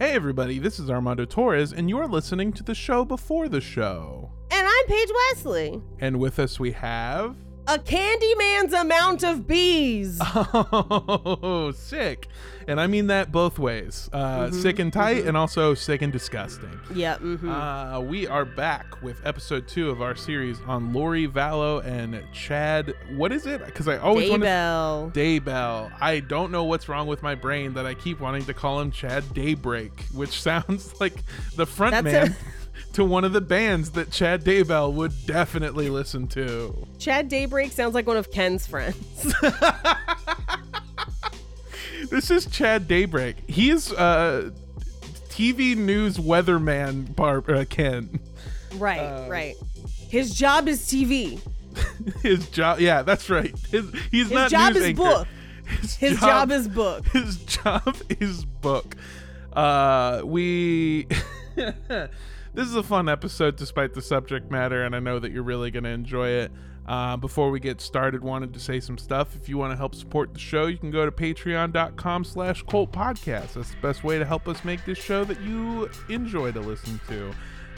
Hey, everybody, this is Armando Torres, and you're listening to the show before the show. And I'm Paige Wesley. And with us, we have. A Candyman's amount of bees. Oh, sick. And I mean that both ways uh, Mhm, sick and tight, and also sick and disgusting. yeah, mm-hmm. Uh, we are back with episode two of our series on Lori Vallow and Chad. What is it? Because I always want to. Daybell. Daybell. I don't know what's wrong with my brain that I keep wanting to call him Chad Daybreak, which sounds like the front That's man to one of the bands that Chad Daybell would definitely listen to. Chad Daybreak sounds like one of Ken's friends. This is Chad Daybreak. He is uh, TV news weatherman Bar- uh, Ken. right, Uh, right. His job is TV. His job, yeah, that's right. His, he's His not job news is anchor. book. His, His job is book. his job is book. Uh, we. This is a fun episode despite the subject matter, and I know that you're really going to enjoy it. Uh, before we get started, wanted to say some stuff. If you want to help support the show, you can go to patreon.com slash cult podcast. That's the best way to help us make this show that you enjoy to listen to.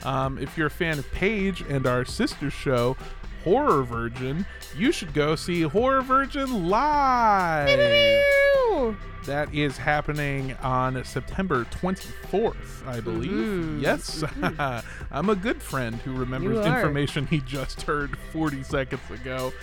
Um, if you're a fan of Paige and our sister show, Horror Virgin, you should go see Horror Virgin live. That is happening on September 24th, I believe. Mhm. Yes, I'm a good friend who remembers information he just heard 40 seconds ago.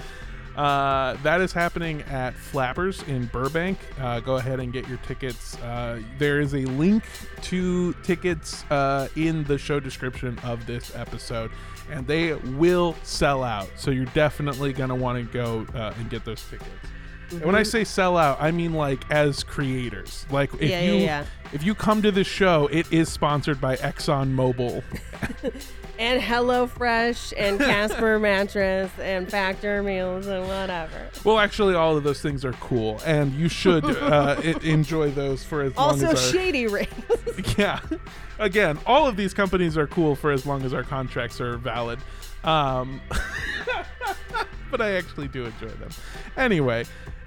Uh, that is happening at Flappers in Burbank. Uh, go ahead and get your tickets. Uh, there is a link to tickets uh, in the show description of this episode, and they will sell out. So you're definitely going to want to go uh, and get those tickets. And when I say sell out, I mean like as creators. Like if Yeah, you yeah, yeah. if you come to this show, it is sponsored by Exxon Mobil. And HelloFresh and Casper Mattress and Factor Meals and whatever. well, actually, all of those things are cool, and you should uh, i- enjoy those for as long Also, as our Shady Rays. yeah. Again, all of these companies are cool for as long as our contracts are valid. Um, but I actually do enjoy them. Anyway,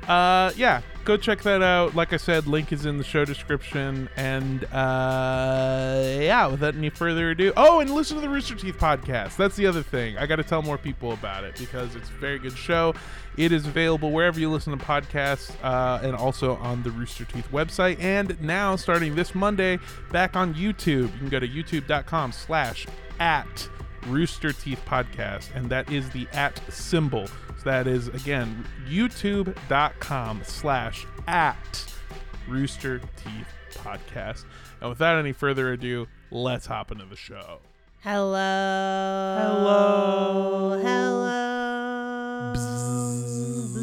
uh, yeah, go check that out. Like I said, link is in the show description. And uh, yeah, without any further ado, oh, and listen to the Rooster Teeth podcast. That's the other thing. I got to tell more people about it because it's a very good show. It is available wherever you listen to podcasts uh, and also on the Rooster Teeth website. And now, starting this Monday, back on YouTube. You can go to youtube.com slash at Rooster Teeth Podcast, and that is the at symbol. So that is again youtube.com slash at Rooster Teeth Podcast. And without any further ado, let's hop into the show. Hello. Hello. Hello. Don't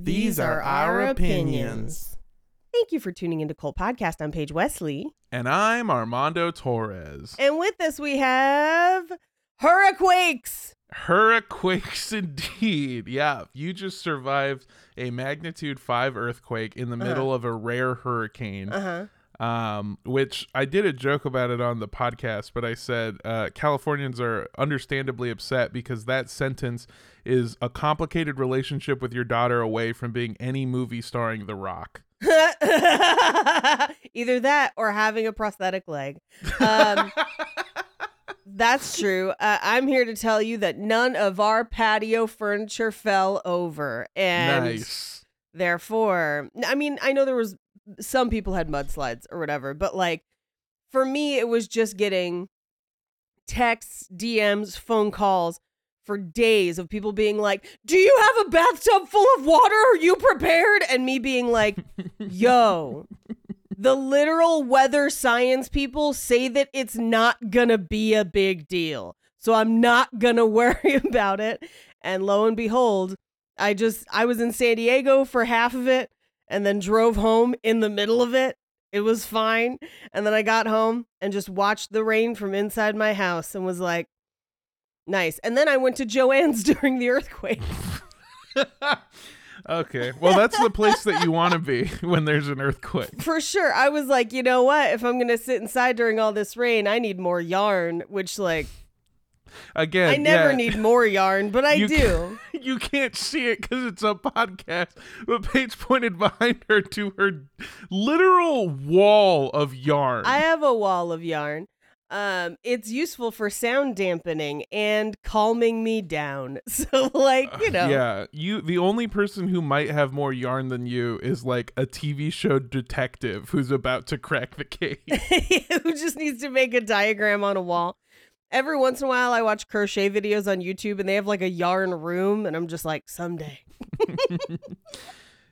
These are our opinions. Thank you for tuning into Cult Podcast. I'm Paige Wesley. And I'm Armando Torres. And with us we have Hurriquakes. Hurriquakes indeed. Yeah, you just survived a magnitude 5 earthquake in the middle of a rare hurricane. Uh-huh. um, which I did a joke about it on the podcast, but I said uh, Californians are understandably upset because that sentence is a complicated relationship with your daughter away from being any movie starring The Rock. Either that or having a prosthetic leg. Um, that's true. Uh, I'm here to tell you that none of our patio furniture fell over, and nice. therefore, I mean, I know there was some people had mudslides or whatever, but like for me, it was just getting texts, DMs, phone calls for days of people being like, "Do you have a bathtub full of water? Are you prepared?" And me being like, "Yo, the literal weather science people say that it's not gonna be a big deal. So I'm not to worry about it. And lo and behold, I just, I was in San Diego for half of it and then drove home in the middle of it. It was fine. And then I got home and just watched the rain from inside my house and was like, nice. And then I went to Joann's during the earthquake. okay. Well, that's the place that you want to be when there's an earthquake. For sure. I was like, you know what? If I'm going to sit inside during all this rain, I need more yarn, which, like, Again, I never yeah, need more yarn, but I You do. You can't see it because it's a podcast. But Paige pointed behind her to her literal wall of yarn. I have a wall of yarn. Um, it's useful for sound dampening and calming me down. So, like, you know, Yeah, you. The only person who might have more yarn than you is like a TV show detective who's about to crack the case. who just needs to make a diagram on a wall. Every once in a while, I watch crochet videos on YouTube and they have like a yarn room, and I'm just like, someday.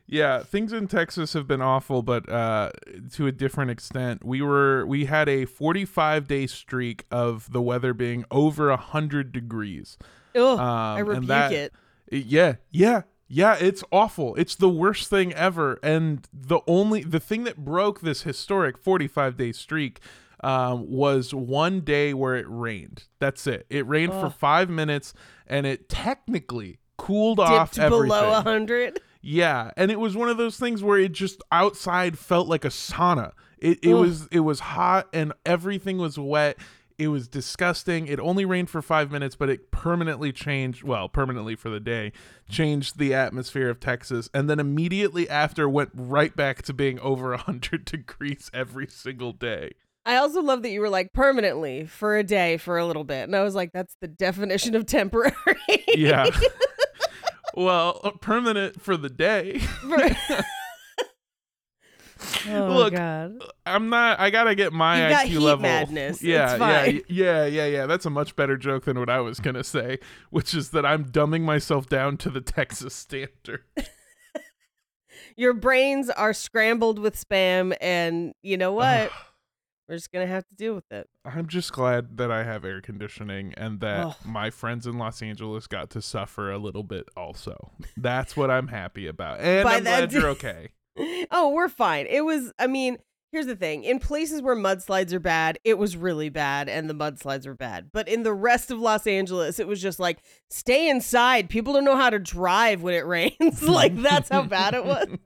Yeah, things in Texas have been awful, but uh, to a different extent. We were we had a 45 day streak of the weather being over hundred degrees. Oh, Um, I rebuke that- it. Yeah, yeah, yeah. It's awful. It's the worst thing ever. And the only the thing that broke this historic 45 day streak um, was one day where it rained. That's it. It rained for five minutes, and it technically cooled off everything. below a hundred. Yeah, and it was one of those things where it just outside felt like a sauna. It it Ugh. was it was hot and everything was wet. It was disgusting. It only rained for 5 minutes, but it permanently changed, well, permanently for the day, changed the atmosphere of Texas and then immediately after went right back to being over 100 degrees every single day. I also love that you were like permanently for a day for a little bit. And I was like, that's the definition of temporary. Yeah. well, uh, permanent for the day. Oh Look, god. I'm not. I gotta get my You've got IQ level. madness. Yeah, It's yeah, yeah, yeah, yeah. That's a much better joke than what I was gonna say, which is that I'm dumbing myself down to the Texas standard. Your brains are scrambled with spam and you know what? We're just gonna have to deal with it. I'm just glad that I have air conditioning and that Ugh. my friends in Los Angeles got to suffer a little bit also. That's what I'm happy about, and By I'm glad you're okay. Oh, we're fine. It was I mean, here's the thing. In places where mudslides are bad, it was really bad and the mudslides were bad. But in the rest of Los Angeles, it was just like stay inside. People don't know how to drive when it rains. like that's how bad it was.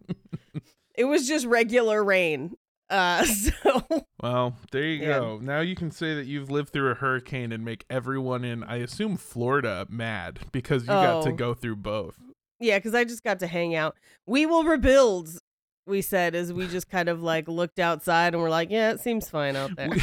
It was just regular rain. Uh so Well, there you Yeah. go. Now you can say that you've lived through a hurricane and make everyone in, I assume, Florida mad because you got to Oh. go through both. Yeah, because I just got to hang out. We will rebuild, we said, as we just kind of like looked outside and we're like, yeah, it seems fine out there. We,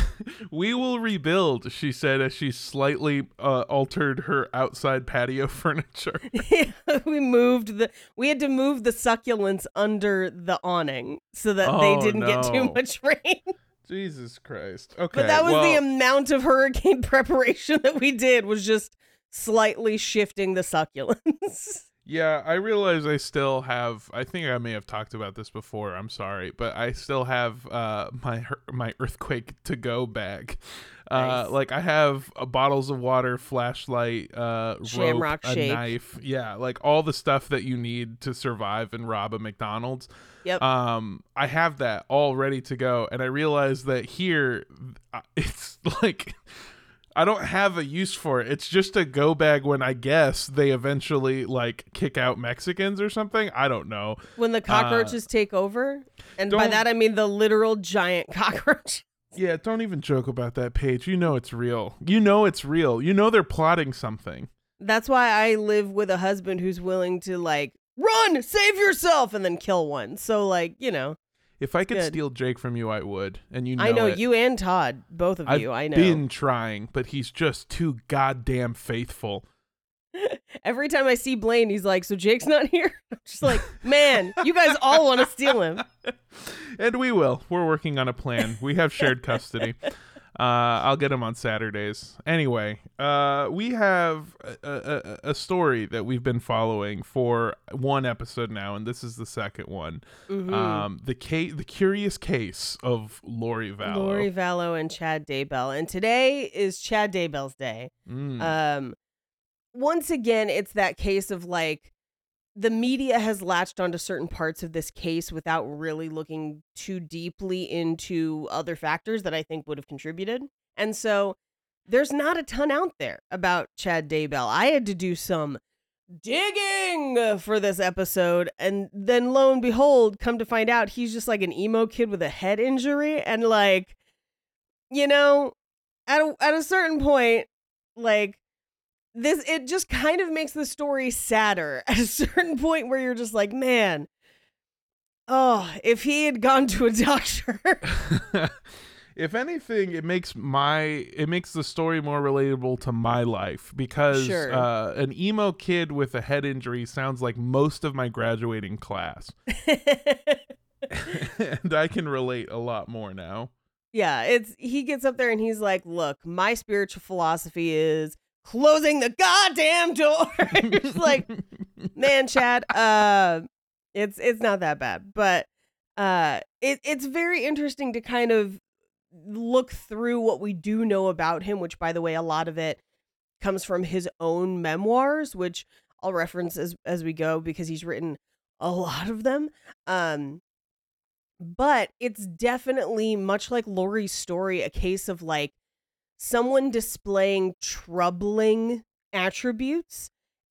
we will rebuild, she said as she slightly uh, altered her outside patio furniture. we moved the we had to move the succulents under the awning so that Oh, they didn't get too much rain. Jesus Christ. Okay. but that was the amount of hurricane preparation that we did was just slightly shifting the succulents. Yeah, I realize I still have. I think I may have talked about this before. I'm sorry, but I still have uh, my my earthquake to go bag. Uh, Nice. like I have uh, bottles of water, flashlight, uh, Shamrock rope, a knife. Yeah, like all the stuff that you need to survive and rob a McDonald's. Yep. Um, I have that all ready to go, and I realize that here, uh, it's like. I don't have a use for it. It's just a go bag when I guess they eventually like kick out Mexicans or something. I don't know. when the cockroaches take over, and by Uh, that I mean the literal giant cockroach. Yeah, don't even joke about that Paige. You know it's real. You know it's real. You know they're plotting something. That's why I live with a husband who's willing to like run, save yourself, and then kill one. So like you know, If I could Good. steal Jake from you, I would. And you know I know it. you and Todd, both of I've you. I know. been trying, but he's just too goddamn faithful. Every time I see Blaine, he's like, "So Jake's not here." I'm just like, man, you guys all want to steal him. and we will. We're working on a plan. We have shared custody. Uh, I'll get them on Saturdays. Anyway, uh, we have a, a, a story that we've been following for one episode now, and this is the second one. Mhm. Um, the case, the curious case of Lori Vallow. Lori Vallow and Chad Daybell. And today is Chad Daybell's day. Mm. Um, once again, it's that case of like the media has latched onto certain parts of this case without really looking too deeply into other factors that I think would have contributed. And so there's not a ton out there about Chad Daybell. I had to do some digging for this episode and then lo and behold come to find out he's just like an emo kid with a head injury and like you know at a, at a certain point like this it just kind of makes the story sadder at a certain point where you're just like man oh if he had gone to a doctor if anything, it makes my it makes the story more relatable to my life because Sure. uh, an emo kid with a head injury sounds like most of my graduating class, and I can relate a lot more now. yeah it's he gets up there and he's like look my spiritual philosophy is closing the goddamn door. It's like man chad uh it's it's not that bad. But uh it, it's very interesting to kind of look through what we do know about him which by the way a lot of it comes from his own memoirs which i'll reference as as we go because he's written a lot of them. Um but it's definitely much like Lori's story a case of like someone displaying troubling attributes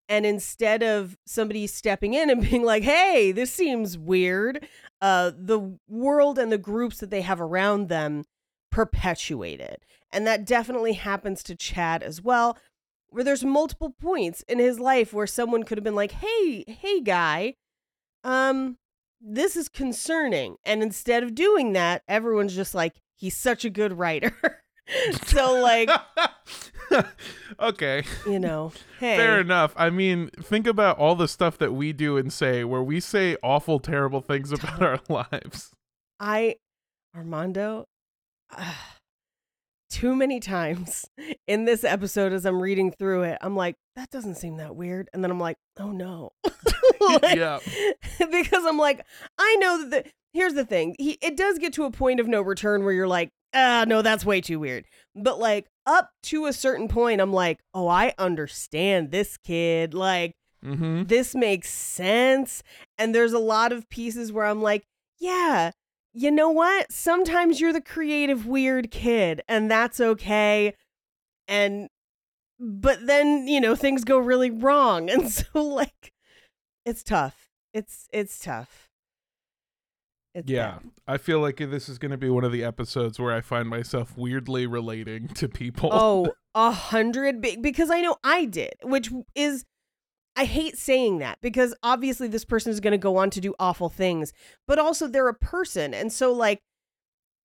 and instead of somebody stepping in and being like hey this seems weird uh the world and the groups that they have around them perpetuate it. And that definitely happens to Chad as well where there's multiple points in his life where someone could have been like hey hey guy um this is concerning. And instead of doing that everyone's just like he's such a good writer so like okay, you know hey fair enough. I mean, think about all the stuff that we do and say where we say awful, terrible things about our lives. I, Armando, ah, too many times in this episode as I'm reading through it, I'm like, that doesn't seem that weird. And then I'm like, oh no. Like, Yeah. because I'm like, I know that the, here's the thing. He, it does get to a point of no return where you're like, ah, no, that's way too weird. But like up to a certain point, I'm like, oh, I understand this kid. Like, Mm-hmm. this makes sense. And there's a lot of pieces where I'm like, yeah, you know what? Sometimes you're the creative, weird kid, and that's okay. And, but then, you know, things go really wrong. And so, like, it's tough. It's, it's tough. It's Yeah. I feel like this is going to be one of the episodes where I find myself weirdly relating to people. Oh, a hundred be- because I know I did, which is I hate saying that because obviously this person is going to go on to do awful things, but also they're a person, and so like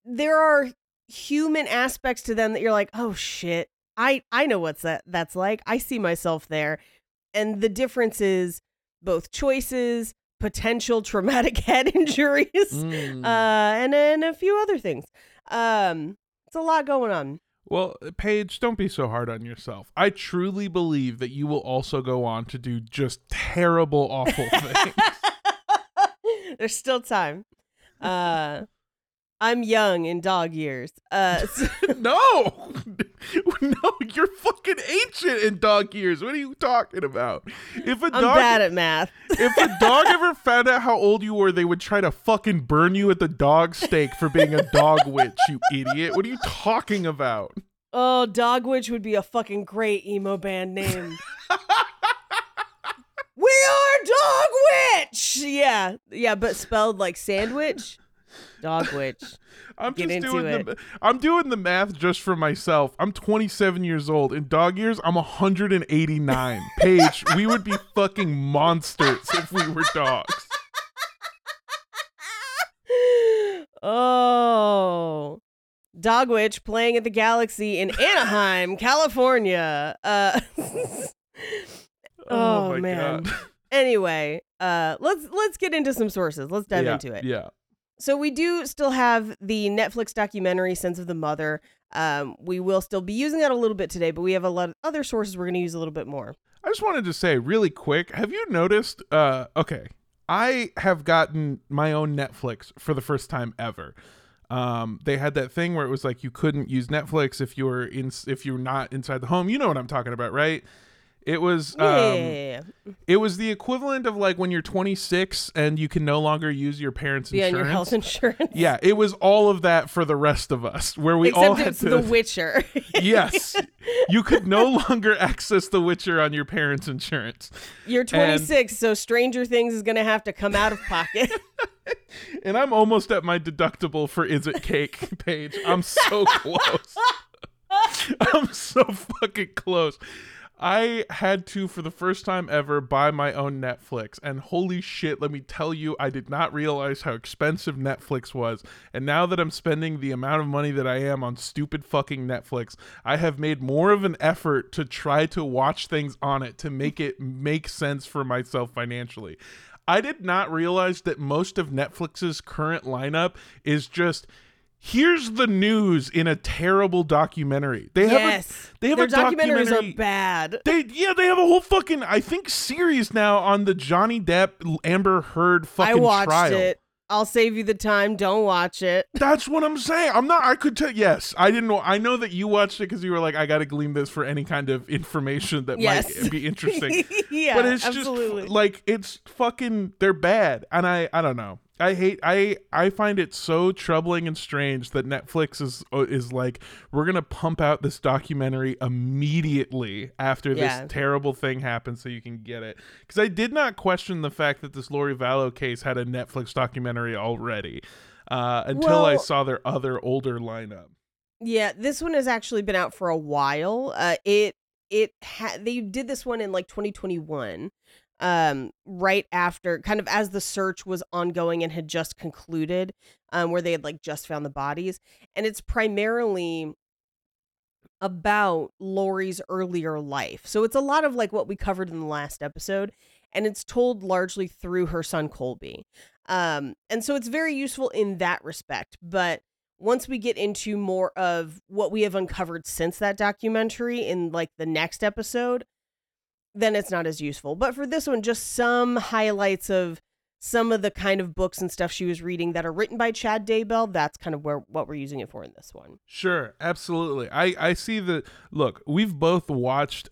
there are human aspects to them that you're like, oh shit, I I know what's that that's like. I see myself there, and the difference is both choices, potential traumatic head injuries, Mm. uh, and then a few other things. Um, it's a lot going on. Well, Paige, don't be so hard on yourself. I truly believe that you will also go on to do just terrible, awful things. There's still time. Uh, I'm young in dog years. Uh, so- no, no, you're fucking ancient in dog years. What are you talking about? If a I'm dog, bad at math. if a dog ever found out how old you were, they would try to fucking burn you at the dog stake for being a dog witch. You idiot! What are you talking about? Oh, Dog Witch would be a fucking great emo band name. we are Dog Witch. Yeah, yeah, but spelled like sandwich. Dog Witch. I'm Get just doing it. the I'm doing the math just for myself. I'm 27 years old. In dog years, I'm 189. Paige, we would be fucking monsters if we were dogs. oh. Dog Witch playing at the Galaxy in Anaheim, California. Uh Oh, my man. god. anyway, uh let's let's get into some sources. Let's dive yeah, into it. Yeah. So we do still have the Netflix documentary Sins of the Mother. Um, we will still be using that a little bit today, but we have a lot of other sources we're going to use a little bit more. I just wanted to say really quick, have you noticed uh okay, I have gotten my own Netflix for the first time ever. Um they had that thing where it was like you couldn't use Netflix if you were in if you're not inside the home. You know what I'm talking about, right? It was um yeah, it was the equivalent of like when you're 26 and you can no longer use your parents' on insurance. your health insurance. yeah, it was all of that for the rest of us where we all had it's to The Witcher. Yes. You could no longer access The Witcher on your parents' insurance. You're 26, so Stranger Things is going to have to come out of pocket. And I'm almost at my deductible for Is It Cake Paige. I'm so close. I'm so fucking close. I had to, for the first time ever, buy my own Netflix. And holy shit, let me tell you, I did not realize how expensive Netflix was. And now that I'm spending the amount of money that I am on stupid fucking Netflix, I have made more of an effort to try to watch things on it to make it make sense for myself financially. I did not realize that most of Netflix's current lineup is just here's the news in a terrible documentary. They have yes. a, they have Their a documentaries documentary are bad. they yeah, they have a whole fucking I think series now on the Johnny Depp Amber Heard fucking I watched trial. it. I'll save you the time. Don't watch it. That's what I'm saying. I'm not. I could tell. Yes, I didn't know. I know that you watched it because you were like, I got to glean this for any kind of information that Yes. might be interesting. yeah, but it's absolutely. just like it's fucking. They're bad, and I. I don't know. I hate. I. I find it so troubling and strange that Netflix is uh, is like we're gonna pump out this documentary immediately after Yeah. this terrible thing happens, so you can get it. Because I did not question the fact that this Lori Vallow case had a Netflix documentary already. Uh, until I saw their other older lineup. Yeah, this one has actually been out for a while. Uh, it it ha- they did this one in like 2021, um, right after kind of as the search was ongoing and had just concluded, um, where they had like just found the bodies, and it's primarily about Lori's earlier life. So it's a lot of like what we covered in the last episode, and it's told largely through her son Colby. Um, and so it's very useful in that respect, but once we get into more of what we have uncovered since that documentary in like the next episode, then it's not as useful. But for this one, just some highlights of some of the kind of books and stuff she was reading that are written by Chad Daybell. That's kind of where what we're using it for in this one. Sure, absolutely. I I see the look. We've both watched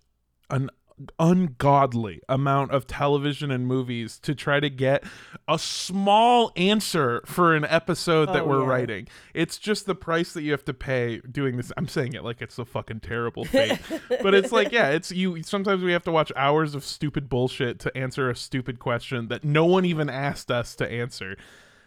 an ungodly amount of television and movies to try to get a small answer for an episode that Oh, we're yeah. writing. It's just the price that you have to pay doing this. I'm saying it like it's a fucking terrible thing. but it's like, yeah, it's you sometimes we have to watch hours of stupid bullshit to answer a stupid question that no one even asked us to answer.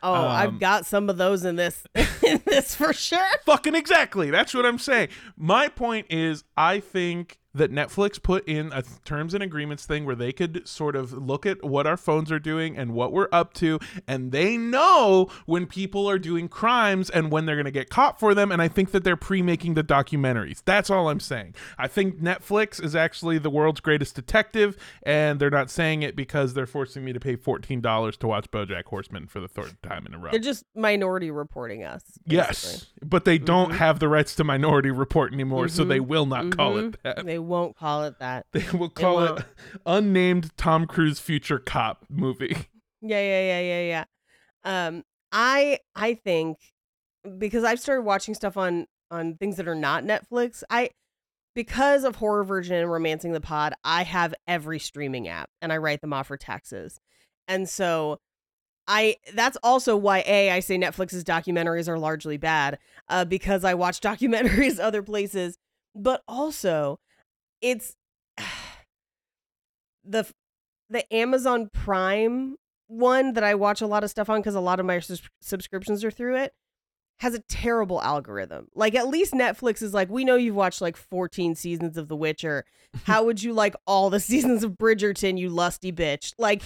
Oh, Um, I've got some of those in this in this for sure. Fucking exactly. That's what I'm saying. My point is, I think that Netflix put in a terms and agreements thing where they could sort of look at what our phones are doing and what we're up to, and they know when people are doing crimes and when they're going to get caught for them. And I think that they're pre making the documentaries. That's all I'm saying. I think Netflix is actually the world's greatest detective, and they're not saying it because they're forcing me to pay $14 to watch Bojack Horseman for the third time in a row. They're just minority reporting us. basically. Yes, but they don't Mhm. have the rights to Minority Report anymore, so they will not call it Mhm. that. They won't call it that. They will call it won't. unnamed Tom Cruise future cop movie. Yeah, yeah, yeah, yeah, yeah. Um, I I think because I've started watching stuff on on things that are not Netflix. I because of horror Virgin and romancing the pod, I have every streaming app and I write them off for taxes. And so I that's also why A, I say Netflix's documentaries are largely bad, uh, because I watch documentaries other places, but also it's the the Amazon Prime one that I watch a lot of stuff on because a lot of my sus- subscriptions are through it has a terrible algorithm. Like at least Netflix is like, we know you've watched like 14 seasons of The Witcher. How would you like all the seasons of Bridgerton, you lusty bitch? Like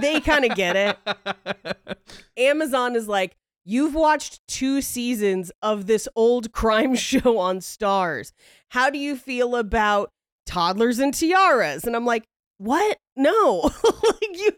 they kind of get it. Amazon is like, you've watched two seasons of this old crime show on Starz. How do you feel about toddlers and tiaras? And I'm like, what? No, like you,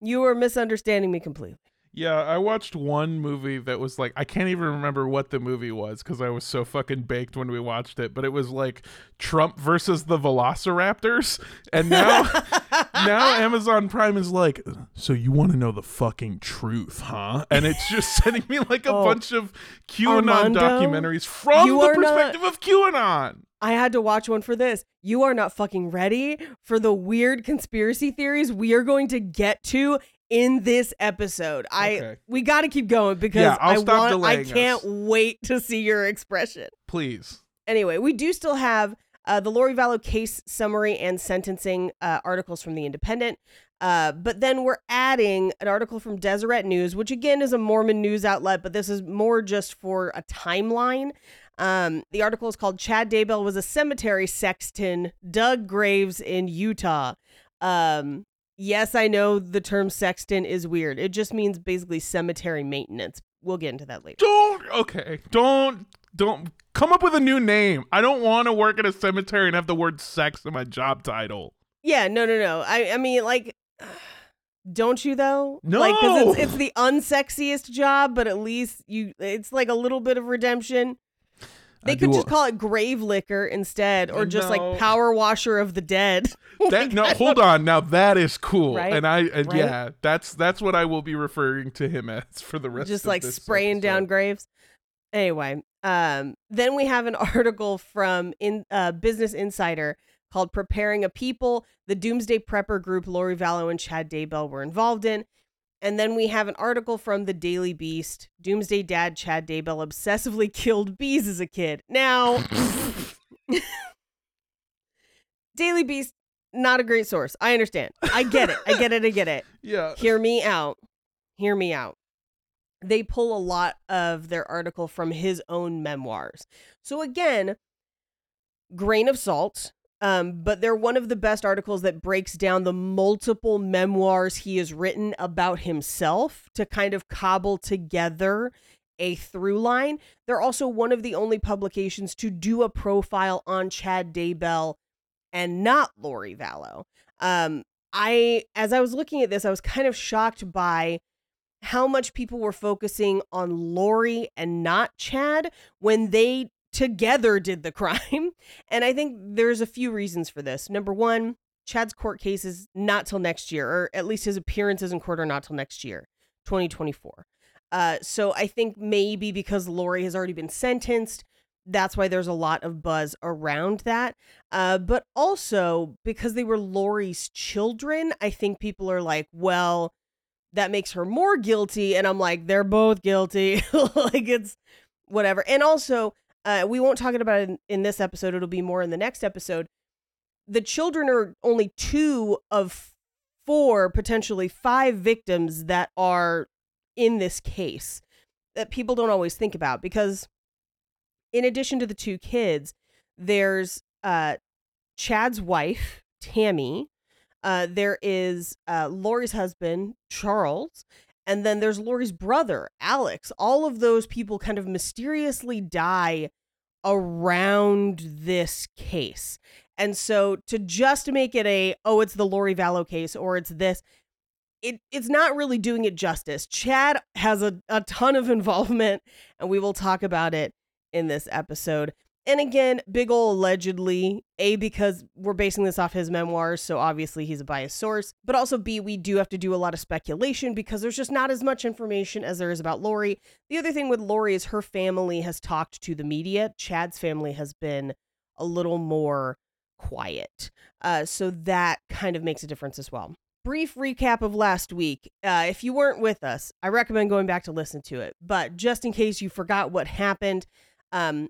you are misunderstanding me completely. Yeah, I watched one movie that was like I can't even remember what the movie was because I was so fucking baked when we watched it. But it was like Trump versus the Velociraptors, and now now Amazon Prime is like, so you want to know the fucking truth, huh? And it's just sending me like a Oh. bunch of QAnon Armando, documentaries from the are not- perspective of QAnon. I had to watch one for this. You are not fucking ready for the weird conspiracy theories we are going to get to in this episode. I Okay. we got to keep going because Yeah, I want I can't us. wait to see your expression. Please. Anyway, we do still have uh, the Lori Vallow case summary and sentencing uh, articles from the Independent. Uh, but then we're adding an article from Deseret News, which again is a Mormon news outlet, but this is more just for a timeline. Um, the article is called Chad Daybell was a cemetery sexton, dug graves in Utah. Um, yes, I know the term sexton is weird. It just means basically cemetery maintenance. We'll get into that later. Don't okay. Don't don't come up with a new name. I don't want to work at a cemetery and have the word sex in my job title. Yeah, no, no, no. I, I mean, like, don't you though? No. like, because it's, it's the unsexiest job, but at least you, it's like a little bit of redemption. They I could do- just call it grave liquor instead, or just No. like power washer of the dead. that no hold on now that is cool Right? and i and Right? yeah that's that's what i will be referring to him as for the rest of the day. just of like this spraying down graves. Anyway, um, then we have an article from in uh, Business Insider called "Preparing a People." The Doomsday Prepper group Lori Vallow and Chad Daybell were involved in, and then we have an article from the Daily Beast. Doomsday Dad Chad Daybell obsessively killed bees as a kid. Now, Daily Beast, not a great source. I understand. I get it. I get it. I get it yeah hear me out. Hear me out. They pull a lot of their article from his own memoirs. So again, grain of salt. Um, but they're one of the best articles that breaks down the multiple memoirs he has written about himself to kind of cobble together a through line. They're also one of the only publications to do a profile on Chad Daybell and not Lori Vallow. Um, I as I was looking at this, I was kind of shocked by how much people were focusing on Lori and not Chad when they together did the crime. And I think there's a few reasons for this. Number one, Chad's court case is not till next year, or at least his appearances in court are not till next year, 2024. Uh, so I think maybe because Lori has already been sentenced, that's why there's a lot of buzz around that. Uh, but also because they were Lori's children, I think people are like, well, that makes her more guilty. And I'm like, they're both guilty. like it's whatever. And also, uh, we won't talk about it in, in this episode. It'll be more in the next episode. The children are only two of four, potentially five victims that are in this case that people don't always think about because in addition to the two kids, there's uh, Chad's wife, Tammy. Uh, there is uh, Lori's husband, Charles. And then there's Lori's brother, Alex. All of those people kind of mysteriously die around this case. And so to just make it a, oh, it's the Lori Vallow case or it's this, it, it's not really doing it justice. Chad has a, a ton of involvement, and we will talk about it in this episode. And again, big ol' allegedly, A, because we're basing this off his memoirs, so obviously he's a biased source, but also B, we do have to do a lot of speculation because there's just not as much information as there is about Lori. The other thing with Lori is her family has talked to the media. Chad's family has been a little more quiet. Uh, so that kind of makes a difference as well. Brief recap of last week. Uh, if you weren't with us, I recommend going back to listen to it. But just in case you forgot what happened, um,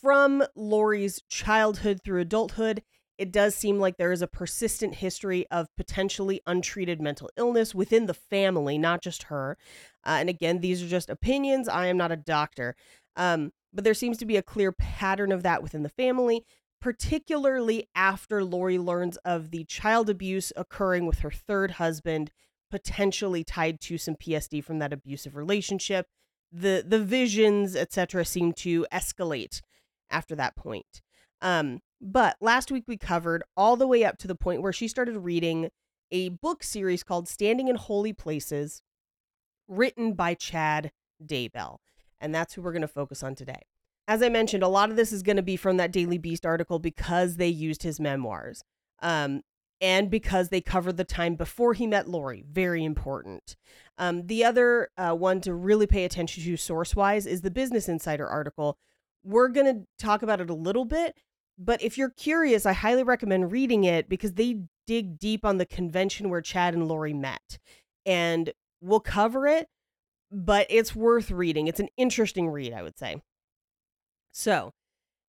from Lori's childhood through adulthood, it does seem like there is a persistent history of potentially untreated mental illness within the family, not just her. Uh, and again, these are just opinions. I am not a doctor. Um, but there seems to be a clear pattern of that within the family, particularly after Lori learns of the child abuse occurring with her third husband, potentially tied to some PTSD from that abusive relationship. The the visions, etc., seem to escalate after that point. Um, but last week we covered all the way up to the point where she started reading a book series called Standing in Holy Places written by Chad Daybell. And that's who we're going to focus on today. As I mentioned, a lot of this is going to be from that Daily Beast article because they used his memoirs. Um, and because they covered the time before he met Lori. Very important. Um, the other uh, one to really pay attention to source wise is the Business Insider article. We're going to talk about it a little bit, but if you're curious, I highly recommend reading it because they dig deep on the convention where Chad and Lori met. And we'll cover it, but it's worth reading. It's an interesting read, I would say. So,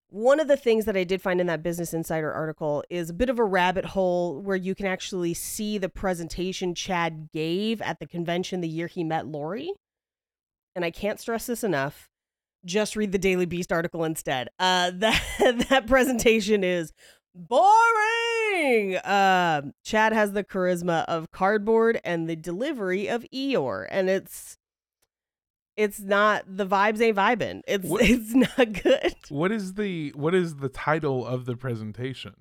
one of the things that I did find in that Business Insider article is a bit of a rabbit hole where you can actually see the presentation Chad gave at the convention the year he met Lori. And I can't stress this enough. Just read the Daily Beast article instead. Uh, that that presentation is boring. Uh, Chad has the charisma of cardboard and the delivery of Eeyore, and it's it's not the vibes ain't vibing. It's What- it's not good. What is the what is the title of the presentation?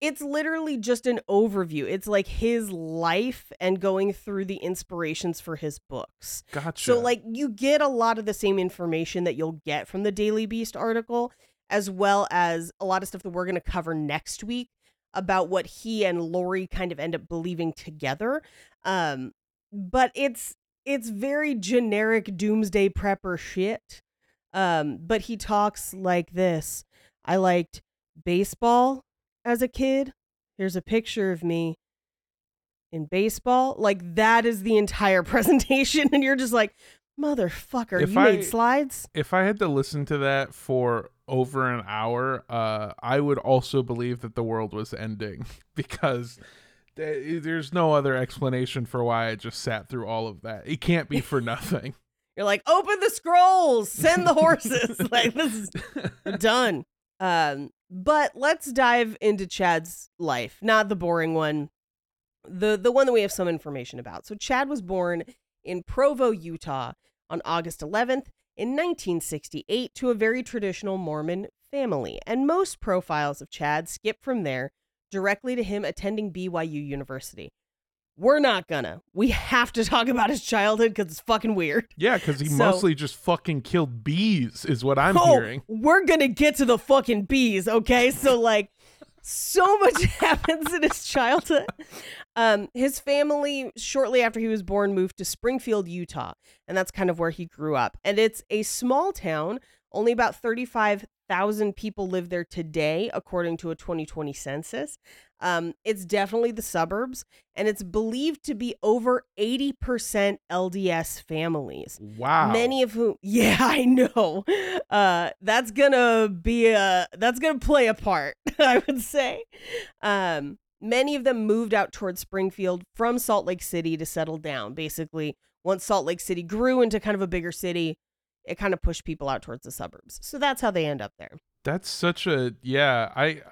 It's literally just an overview. It's like his life and going through the inspirations for his books. Gotcha. So like you get a lot of the same information that you'll get from the Daily Beast article as well as a lot of stuff that we're going to cover next week about what he and Lori kind of end up believing together. Um but it's it's very generic doomsday prepper shit. Um but he talks like this. I liked baseball as a kid. Here's a picture of me in baseball. Like that is the entire presentation and you're just like motherfucker, If you I- made slides? if I had to listen to that for over an hour, uh, I would also believe that the world was ending because th- there's no other explanation for why I just sat through all of that. It can't be for nothing. You're like, open the scrolls, send the horses. like this is done. Um, but let's dive into Chad's life, not the boring one, the the one that we have some information about. So Chad was born in Provo, Utah, on August 11th in 1968 to a very traditional Mormon family, and most profiles of Chad skip from there directly to him attending BYU University. We're not gonna. We have to talk about his childhood because it's fucking weird. yeah, because he So- mostly just fucking killed bees, is what I'm oh, hearing. We're gonna get to the fucking bees, okay? So like so much happens in his childhood. Um, his family, shortly after he was born, moved to Springville, Utah, and that's kind of where he grew up. And it's a small town. Only about 35,000 people live there today, according to a 2020 census. Um, it's definitely the suburbs, and it's believed to be over 80% LDS families. Wow. Many of whom, yeah, I know. Uh, that's gonna be a that's gonna play a part, I would say. Um, many of them moved out towards Springville from Salt Lake City to settle down. Basically, once Salt Lake City grew into kind of a bigger city, it kind of pushed people out towards the suburbs. So that's how they end up there. That's such a yeah. I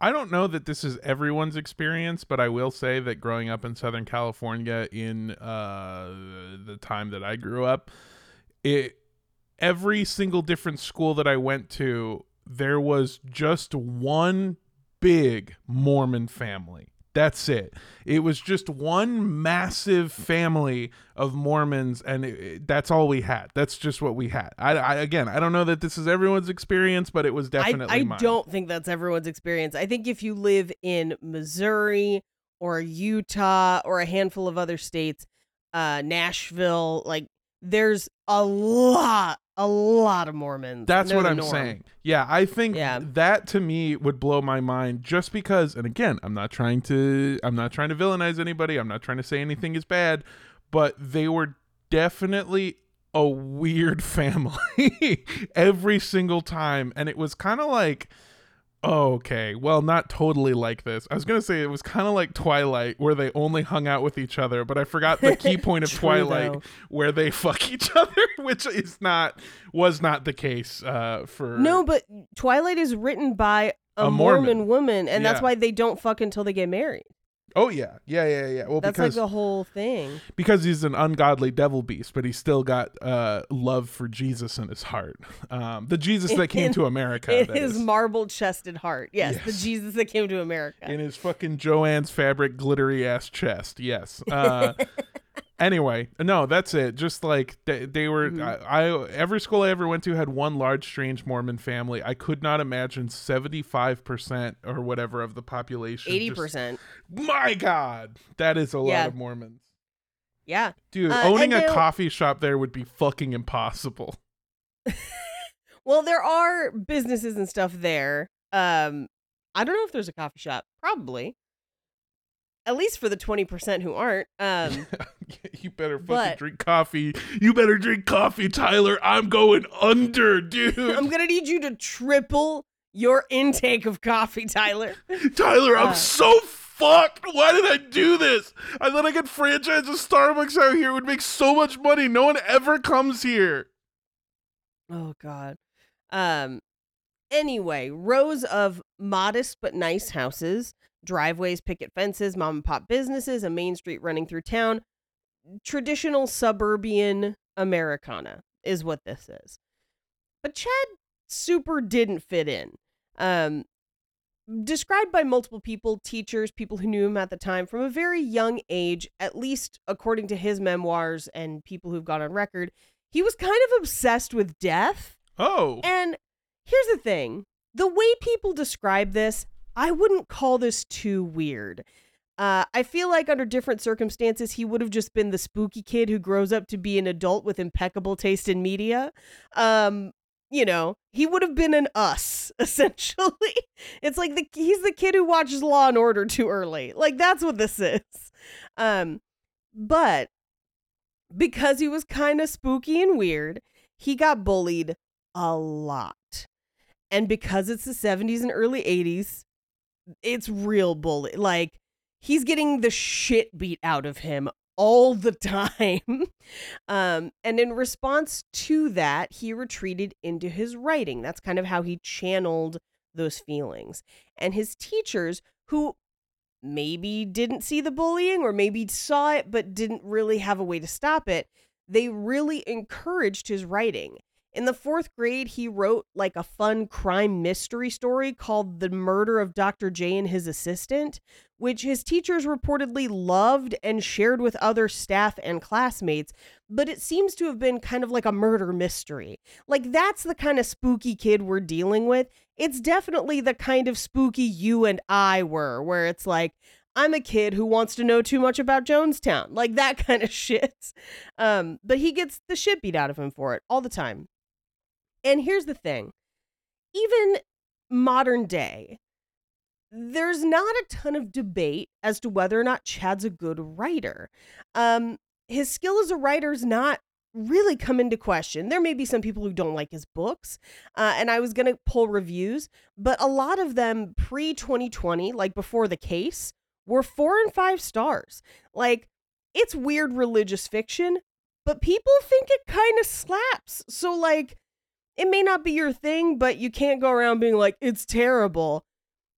I don't know that this is everyone's experience, but I will say that growing up in Southern California in uh, the time that I grew up, it every single different school that I went to, there was just one big Mormon family. That's it. It was just one massive family of Mormons, and it, it- that's all we had. That's just what we had. I, I again, I don't know that this is everyone's experience, but it was I, definitely I mine. don't think that's everyone's experience. I think if you live in Missouri or Utah or a handful of other states, uh, Nashville, like there's a lot, a lot of Mormons. That's what I'm norm. saying. Yeah, I think Yeah. that to me would blow my mind just because and again, I'm not trying to I'm not trying to villainize anybody. I'm not trying to say anything is bad, but they were definitely a weird family every single time and it was kind of like okay. Well, not totally like this. I was going to say it was kind of like Twilight where they only hung out with each other, but I forgot the key point of Twilight though. where they fuck each other, which is not was not the case uh for No, but Twilight is written by a, A Mormon. Mormon. woman, and that's why they don't fuck until they get married. Oh yeah. Yeah, yeah, yeah. Well, That's like because the whole thing. because he's an ungodly devil beast, but he's still got uh love for Jesus in his heart. Um the Jesus that came In- to America In his is. marble chested heart. Yes, the Jesus that came to America. in his fucking Joann's fabric glittery ass chest. Yes. Uh Anyway, no, that's it. Just like they, they were, Mhm. I, I every school I ever went to had one large strange Mormon family. I could not imagine seventy five percent or whatever of the population. Eighty percent. My God, that is a Yeah. lot of Mormons, Yeah. dude. Uh, owning a coffee shop there would be fucking impossible. Well, there are businesses and stuff there. Um, I don't know if there's a coffee shop. Probably. At least for the twenty percent who aren't. Um, you better fucking But- drink coffee. You better drink coffee, Tyler. I'm going under, dude. I'm gonna need you to triple your intake of coffee, Tyler. Tyler, I'm Uh. so fucked. Why did I do this? I thought I could franchise a Starbucks out here. It would make so much money. No one ever comes here. Oh God. Um. Anyway, rows of modest but nice houses, driveways, picket fences, mom and pop businesses, a main street running through town. Traditional suburban Americana is what this is. But Chad super didn't fit in. Um, described by multiple people, teachers, people who knew him at the time, from a very young age, at least according to his memoirs and people who've gone on record, he was kind of obsessed with death. Oh. And here's the thing the way people describe this, I wouldn't call this too weird. Uh, I feel like under different circumstances, he would have just been the spooky kid who grows up to be an adult with impeccable taste in media. Um, you know, he would have been an us essentially. It's like the he's the kid who watches Law and Order too early. Like that's what this is. Um, but because he was kind of spooky and weird, he got bullied a lot. And because it's the 70s and early 80s, it's real bully. Like he's getting the shit beat out of him all the time. um, and in response to that, he retreated into his writing. That's kind of how he channeled those feelings. And his teachers, who maybe didn't see the bullying or maybe saw it but didn't really have a way to stop it, they really encouraged his writing. In the fourth grade, he wrote like a fun crime mystery story called The Murder of Dr. J and His Assistant, which his teachers reportedly loved and shared with other staff and classmates, but it seems to have been kind of like a murder mystery. Like, that's the kind of spooky kid we're dealing with. It's definitely the kind of spooky you and I were, where it's like, I'm a kid who wants to know too much about Jonestown, like that kind of shit. Um, but he gets the shit beat out of him for it all the time. And here's the thing even modern day, there's not a ton of debate as to whether or not Chad's a good writer. Um, his skill as a writer is not really come into question. There may be some people who don't like his books, uh, and I was going to pull reviews, but a lot of them pre 2020, like before the case, were four and five stars. Like, it's weird religious fiction, but people think it kind of slaps. So, like, it may not be your thing, but you can't go around being like, it's terrible.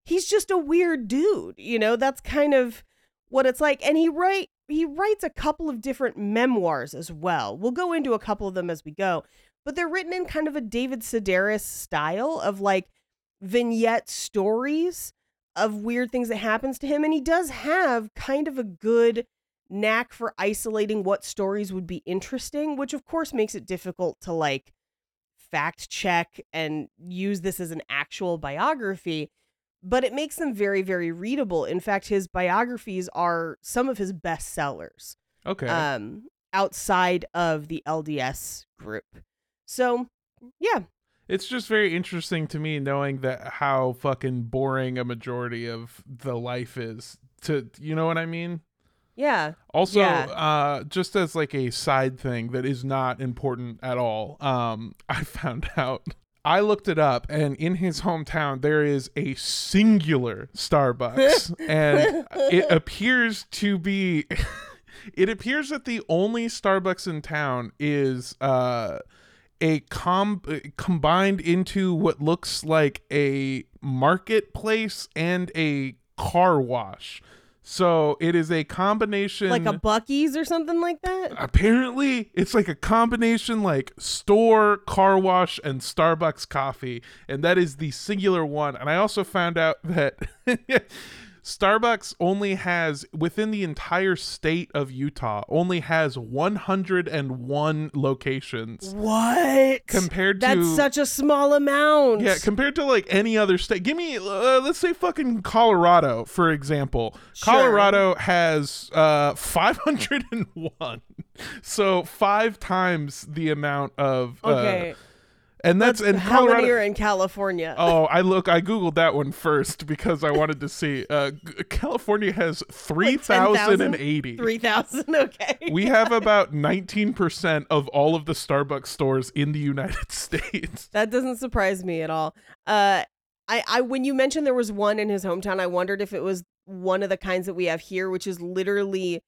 He's just a weird dude, you know? That's kind of what it's like. And he write he writes a couple of different memoirs as well. We'll go into a couple of them as we go, but they're written in kind of a David Sedaris style of like vignette stories of weird things that happens to him and he does have kind of a good knack for isolating what stories would be interesting, which of course makes it difficult to like fact check and use this as an actual biography, but it makes them very, very readable. In fact, his biographies are some of his best sellers Okay. um, outside of the LDS group. So, yeah, it's just very interesting to me knowing that how fucking boring a majority of the life is. To you know what I mean? Yeah, Also, Yeah. uh, just as like a side thing that is not important at all, um, I found out. I looked it up, and in his hometown, there is a singular Starbucks, and it appears to be. it appears that the only Starbucks in town is uh, a com combined into what looks like a marketplace and a car wash. So it is a combination like a Buc-ee's or something like that. apparently it's like a combination like store car wash and starbucks coffee and that is the singular one and i also found out that Starbucks only has within the entire state of Utah only has 101 locations What? compared to That's such a small amount. yeah, compared to like any other state. Give me uh, let's say fucking Colorado for example. Sure. Colorado has uh 501. so 5 times the amount of uh, okay. And that's and How Colorado many are in California? Oh, I look. I googled that one first because I wanted to see. Uh, California has three thousand and eighty. Three thousand. Okay. we have about nineteen percent of all of the Starbucks stores in the United States. That doesn't surprise me at all. Uh, I, I when you mentioned there was one in his hometown, I wondered if it was one of the kinds that we have here, which is literally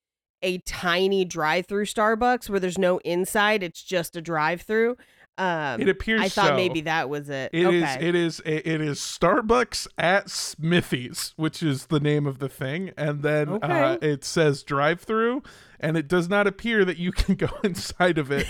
a tiny drive-through Starbucks where there's no inside; it's just a drive-through. Um, It appears I thought so. maybe that was it. It is. okay. It is. It is Starbucks at Smithy's, which is the name of the thing, and then uh, it says drive-through, and it does not appear that you can go inside of it.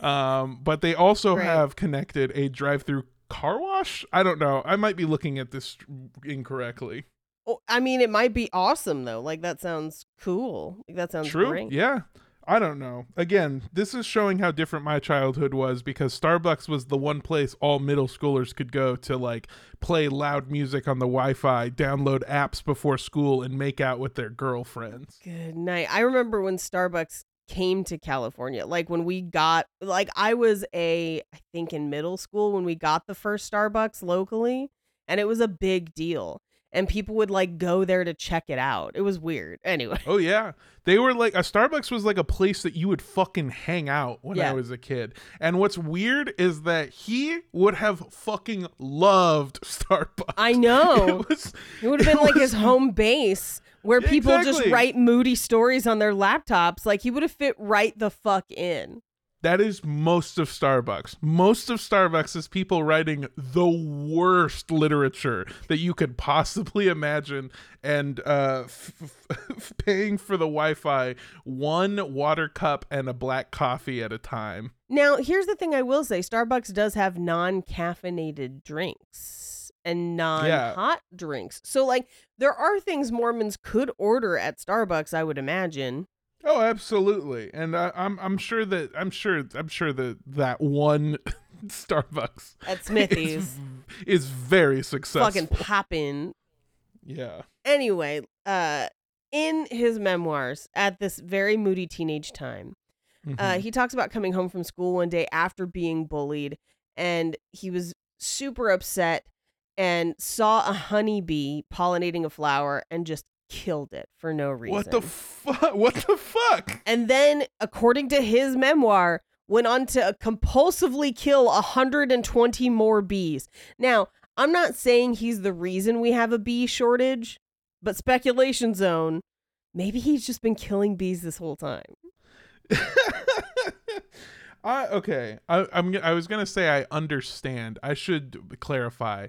um, but they also have connected a drive-through car wash. I don't know. I might be looking at this incorrectly. Oh, I mean, it might be awesome though. Like that sounds cool. Like that sounds True. great. Yeah. I don't know. Again, this is showing how different my childhood was because Starbucks was the one place all middle schoolers could go to like play loud music on the Wi-Fi, download apps before school and make out with their girlfriends. Good night. I remember when Starbucks came to California. Like when we got like I was a I think in middle school when we got the first Starbucks locally and it was a big deal. And people would like go there to check it out. It was weird. Anyway. Oh yeah. They were like a Starbucks was like a place that you would fucking hang out when I was a kid. And what's weird is that he would have fucking loved Starbucks. I know. It was It would have been it like his home base where people just write moody stories on their laptops. Like he would have fit right the fuck in. That is most of Starbucks. Most of Starbucks is people writing the worst literature that you could possibly imagine and uh, f- f- paying for the Wi Fi one water cup and a black coffee at a time. Now, here's the thing I will say Starbucks does have non caffeinated drinks and non hot drinks. So, like, there are things Mormons could order at Starbucks, I would imagine. Oh, absolutely. And I, I'm I'm sure that I'm sure I'm sure that that one Starbucks At Smithy's. is, is very successful. fucking poppin'. yeah. Anyway, uh, in his memoirs at this very moody teenage time, Uh, Mhm. he talks about coming home from school one day after being bullied, and he was super upset and saw a honeybee pollinating a flower and just killed it for no reason. what the fuck? What the fuck? and then, according to his memoir, went on to uh, compulsively kill 120 more bees. Now, I'm not saying he's the reason we have a bee shortage, but speculation zone. Maybe he's just been killing bees this whole time. I okay. I, I'm. I was gonna say I understand. I should clarify.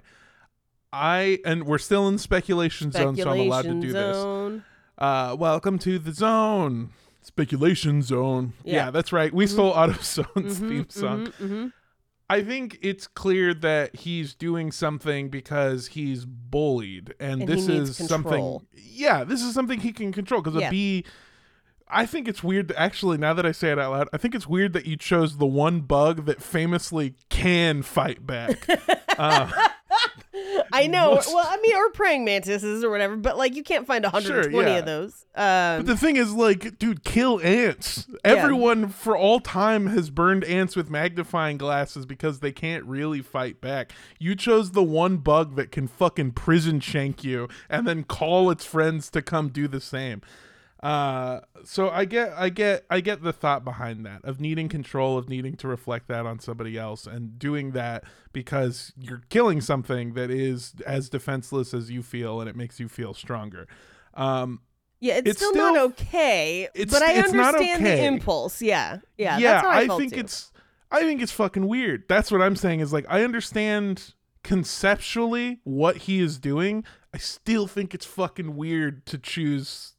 I and we're still in speculation, zone, so I'm allowed to do this. Uh, welcome to the zone. Speculation zone. Yeah, Yeah. that's right. We stole AutoZone's Mhm, theme song. mhm, mhm. I think it's clear that he's doing something because he's bullied, and, And this is control. something. Yeah, this is something he can control because Yeah. a bee. I think it's weird. That, actually, now that I say it out loud, I think it's weird that you chose the one bug that famously can fight back. uh, I know. Most- Well, I mean, or praying mantises or whatever, but like you can't find 120 yeah. of those. But Um, the thing is, like, dude, kill ants. Everyone for all time has burned ants with magnifying glasses because they can't really fight back. You chose the one bug that can fucking prison shank you and then call its friends to come do the same. Uh, so I get, I get, I get the thought behind that of needing control, of needing to reflect that on somebody else, and doing that because you're killing something that is as defenseless as you feel, and it makes you feel stronger. Um, yeah, it's, it's still, still- not okay, but I it's not understand okay. the impulse. Yeah, yeah, that's how I, I think too. it's I think it's fucking weird. That's what I'm saying is like I understand conceptually what he is doing. I still think it's fucking weird to choose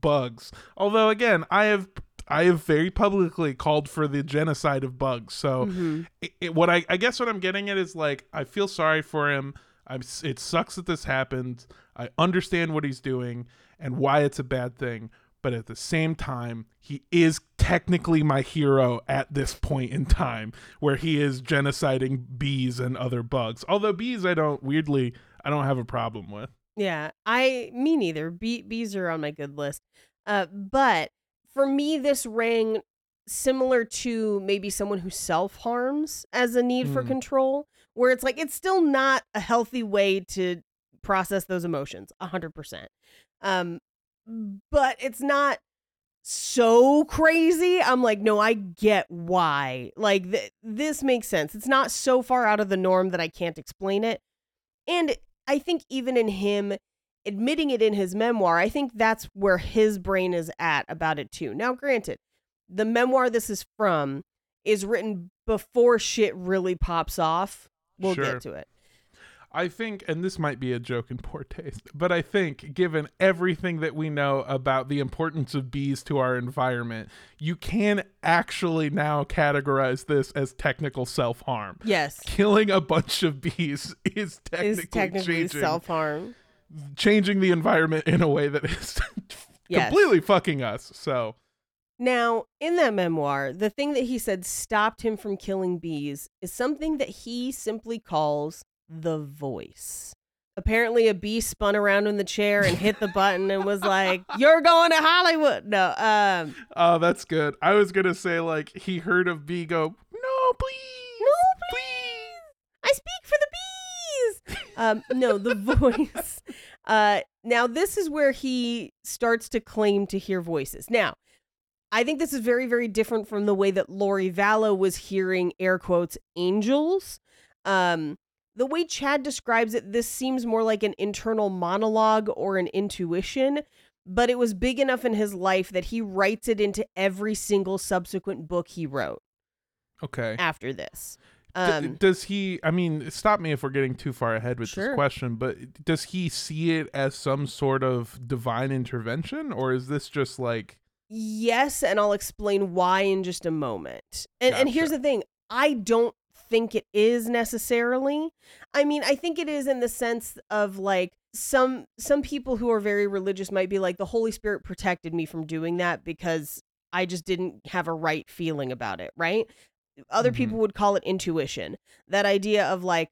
bugs. Although again, I have I have very publicly called for the genocide of bugs. So Mhm. it, it- what I, I guess what I'm getting at is like I feel sorry for him. I'm, it sucks that this happened. I understand what he's doing and why it's a bad thing. But at the same time, he is technically my hero at this point in time where he is genociding bees and other bugs. Although bees, I don't, weirdly, I don't have a problem with. Yeah, I me neither. Bee, bees are on my good list. Uh, but for me, this rang similar to maybe someone who self harms as a need for Mm. control, where it's like it's still not a healthy way to process those emotions. A hundred percent. Um, but it's not so crazy. I'm like, no, I get why. Like th- this makes sense. It's not so far out of the norm that I can't explain it. And I think even in him admitting it in his memoir, I think that's where his brain is at about it too. Now, granted, the memoir this is from is written before shit really pops off. We'll Sure. get to it. I think, and this might be a joke in poor taste, but I think given everything that we know about the importance of bees to our environment, you can actually now categorize this as technical self harm. Yes. Killing a bunch of bees is technically, Is technically changing, self harm. changing the environment in a way that is Yes. completely fucking us. So, Now, in that memoir, the thing that he said stopped him from killing bees is something that he simply calls the voice. Apparently, a bee spun around in the chair and hit the button and was like, "You're going to Hollywood." No, um, oh, that's good. I was to say, like, he heard a bee go, no, please. no, please, I speak for the bees. Um, no, the voice. Uh, now this is where he starts to claim to hear voices. Now, I think this is very, very different from the way that Lori Vallow was hearing air quotes angels. Um, the way Chad describes it, this seems more like an internal monologue or an intuition, but it was big enough in his life that he writes it into every single subsequent book he wrote Okay. after this. D- Um, does he i mean stop me if we're getting too far ahead with Sure. this question but does he see it as some sort of divine intervention or is this just like Yes, and I'll explain why in just a moment. And and here's the thing, I don't think it is necessarily. I mean, I think it is in the sense of like some some people who are very religious might be like the Holy Spirit protected me from doing that because I just didn't have a right feeling about it, right? Other Mhm. people would call it intuition. That idea of like,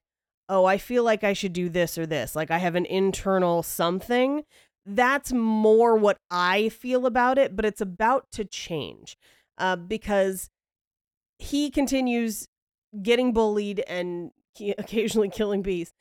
oh, I feel like I should do this or this. Like I have an internal something that's more what I feel about it, but it's about to change uh, because he continues getting bullied and occasionally killing bees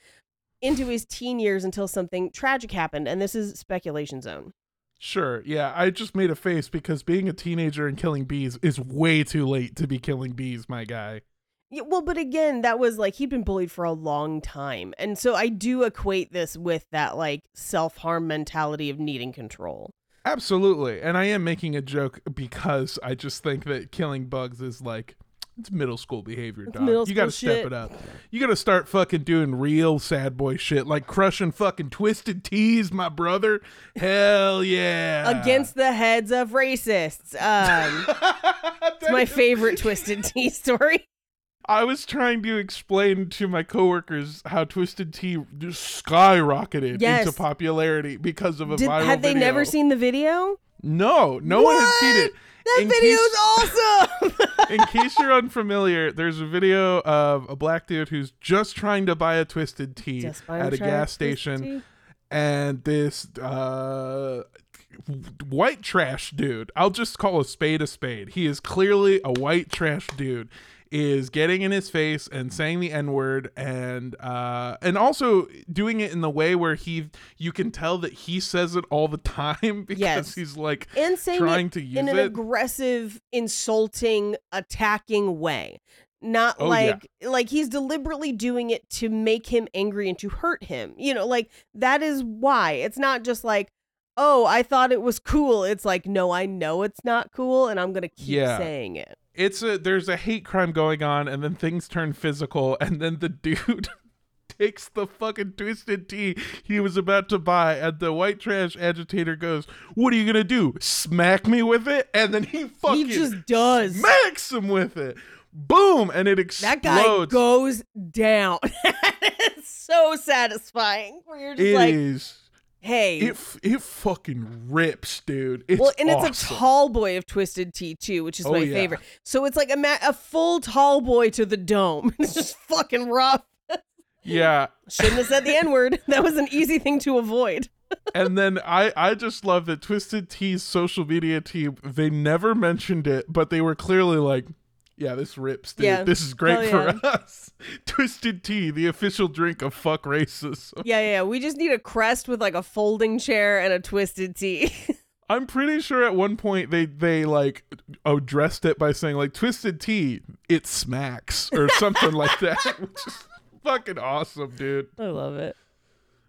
into his teen years until something tragic happened. And this is speculation zone. sure yeah i just made a face because being a teenager and killing bees is way too late to be killing bees my guy Yeah, well, but again, that was like he'd been bullied for a long time. And so I do equate this with that like self harm mentality of needing control. absolutely and i am making a joke because i just think that killing bugs is like it's middle school behavior dog middle you gotta step shit. it up you gotta start fucking doing real sad boy shit like crushing fucking twisted teas my brother hell yeah Against the heads of racists. Um, it's my favorite Twisted Tea story. I was trying to explain to my coworkers how Twisted Tea skyrocketed Yes. into popularity because of a Did, viral had they video. never seen the video? No, no one had seen it. That In video is awesome. In case you're unfamiliar, there's a video of a black dude who's just trying to buy a Twisted Tea at a gas station, Tea. and this uh, white trash dude, I'll just call a spade a spade. He is clearly a white trash dude. Is getting in his face and saying the n word and uh and also doing it in the way where he you can tell that he says it all the time because Yes. he's like and saying trying to use it in an it. aggressive, insulting, attacking way. Not Oh, yeah. like like he's deliberately doing it to make him angry and to hurt him. You know, like that is why. It's not just like, "Oh, I thought it was cool." It's like, "No, I know it's not cool and I'm going to keep Yeah. saying it." It's a there's a hate crime going on and then things turn physical and then the dude takes the fucking twisted tea he was about to buy and the white trash agitator goes what are you gonna do smack me with it and then he fucking he just does. smacks him with it boom and it explodes that guy goes down. it's so satisfying. Where you're just It like, is hey. It it fucking rips, dude. It's well, and it's a tall boy of Twisted Tea too, which is Oh, my yeah. favorite. So it's like a ma- a full tall boy to the dome. It's just fucking rough. Yeah, Shouldn't have said the N word. That was an easy thing to avoid. and then I I just love that Twisted Tea's social media team. They never mentioned it, but they were clearly like, "Yeah, this rips, dude. Yeah. This is great Hell for us." Twisted Tea, the official drink of fuck racism. Yeah, yeah. yeah. We just need a crest with like a folding chair and a Twisted Tea. I'm pretty sure at one point they they like addressed it by saying like Twisted Tea, it smacks or something like that, which is fucking awesome, dude. I love it.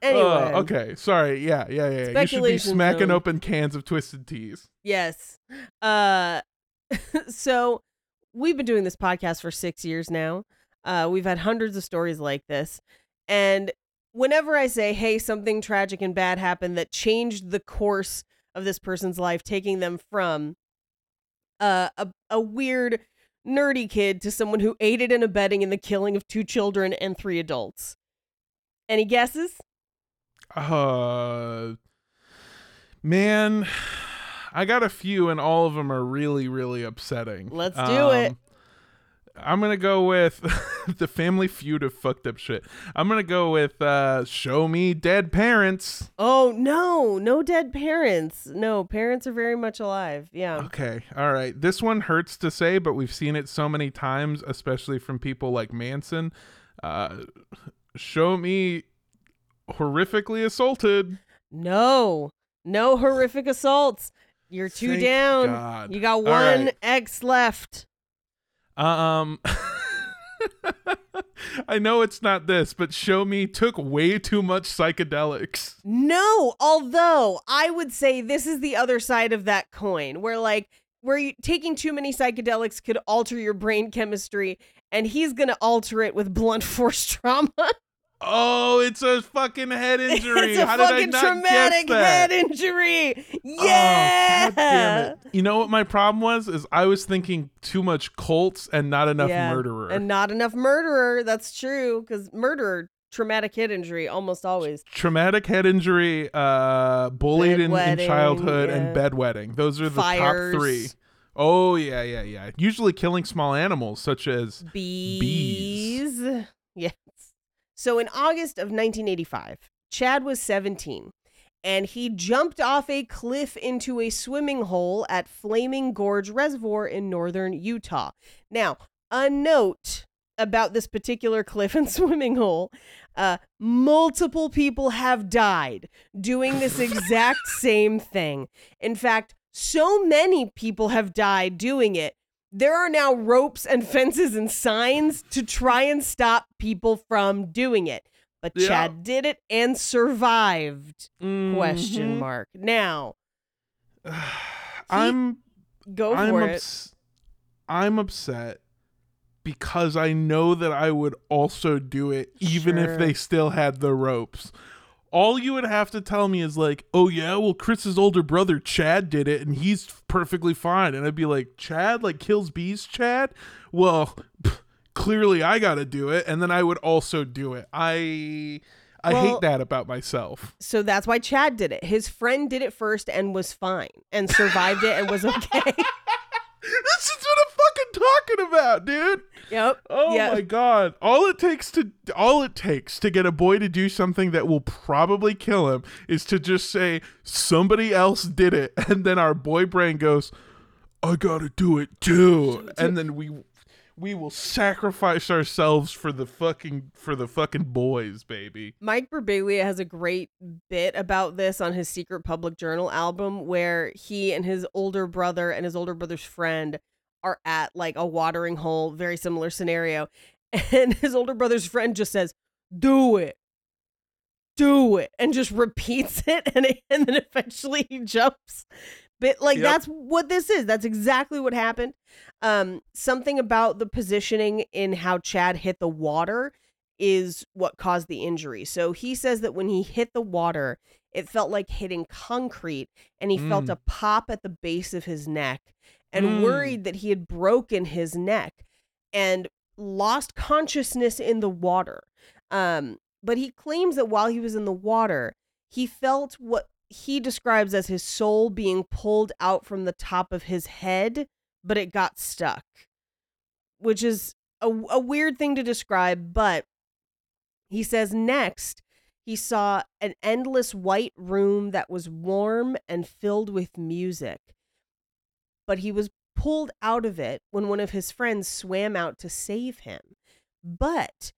Anyway, Uh, okay, sorry. Yeah, yeah, yeah. yeah. You should be smacking zone. open cans of Twisted Teas. Yes. Uh so we've been doing this podcast for 6 years now. Uh we've had hundreds of stories like this. And whenever I say, "Hey, something tragic and bad happened that changed the course of this person's life, taking them from uh, a a weird nerdy kid to someone who aided and abetting in the killing of two children and three adults." Any guesses? Uh, man, I got a few, and all of them are really, really upsetting. Let's do it. Um, I'm gonna go with the Family Feud of fucked up shit. I'm gonna go with uh, "Show Me Dead Parents." Oh, no. No dead parents. No, parents are very much alive. Yeah. Okay, all right. This one hurts to say, but we've seen it so many times, especially from people like Manson. Uh, show me horrifically assaulted. No, no horrific assaults. You're two Thank down. God. You got one right. X left. Um, I know it's not this, but show me took way too much psychedelics. No, although I would say this is the other side of that coin, where like where you, taking too many psychedelics could alter your brain chemistry, and he's gonna alter it with blunt force trauma. Oh, it's a fucking head injury. it's a How did I fucking not traumatic head injury. Oh, Yeah. God damn it. You know what my problem was? Is I was thinking too much cults and not enough Yeah, murderer. And not enough murderer. That's true. Because murderer, traumatic head injury, almost always. Traumatic head injury, uh, bullied in, in childhood, yeah. and bedwetting. Those are the Fires. top three. Oh yeah, yeah, yeah. Usually killing small animals such as Bees. Yes. So in August of 1985, Chad was 17 and he jumped off a cliff into a swimming hole at Flaming Gorge Reservoir in northern Utah. Now, a note about this particular cliff and swimming hole uh, multiple people have died doing this exact same thing. In fact, so many people have died doing it there are now ropes and fences and signs to try and stop people from doing it. But Yeah. Chad did it and survived. Question Mhm. mark. Now, I'm go I'm for it. ups- I'm upset because I know that I would also do it even Sure. if they still had the ropes. All you would have to tell me is like, "Oh yeah, well Chris's older brother Chad did it and he's perfectly fine." And I'd be like, "Chad like kills bees, Chad?" Well, pff, clearly I got to do it and then I would also do it. I I Well- hate that about myself. So that's why Chad did it. His friend did it first and was fine and survived it and was okay. this is what fucking talking about, dude. yep. Oh Yep. my god. All it takes to all it takes to get a boy to do something that will probably kill him is to just say somebody else did it and then our boy brain goes I got to do it too. And then we we will sacrifice ourselves for the fucking for the fucking boys, baby. Mike Birbiglia has a great bit about this on his Secret Public Journal album where he and his older brother and his older brother's friend are at like a watering hole, very similar scenario. And his older brother's friend just says, Do it. Do it. And just repeats it. And, it, and then eventually he jumps. But like Yep. that's what this is. That's exactly what happened. Um, something about the positioning in how Chad hit the water is what caused the injury. So he says that when he hit the water, it felt like hitting concrete and he felt Mm. a pop at the base of his neck and Mm. worried that he had broken his neck and lost consciousness in the water. Um, but he claims that while he was in the water, he felt what he describes as his soul being pulled out from the top of his head, but it got stuck, which is a, a weird thing to describe. But he says next, he saw an endless white room that was warm and filled with music. But he was pulled out of it when one of his friends swam out to save him. But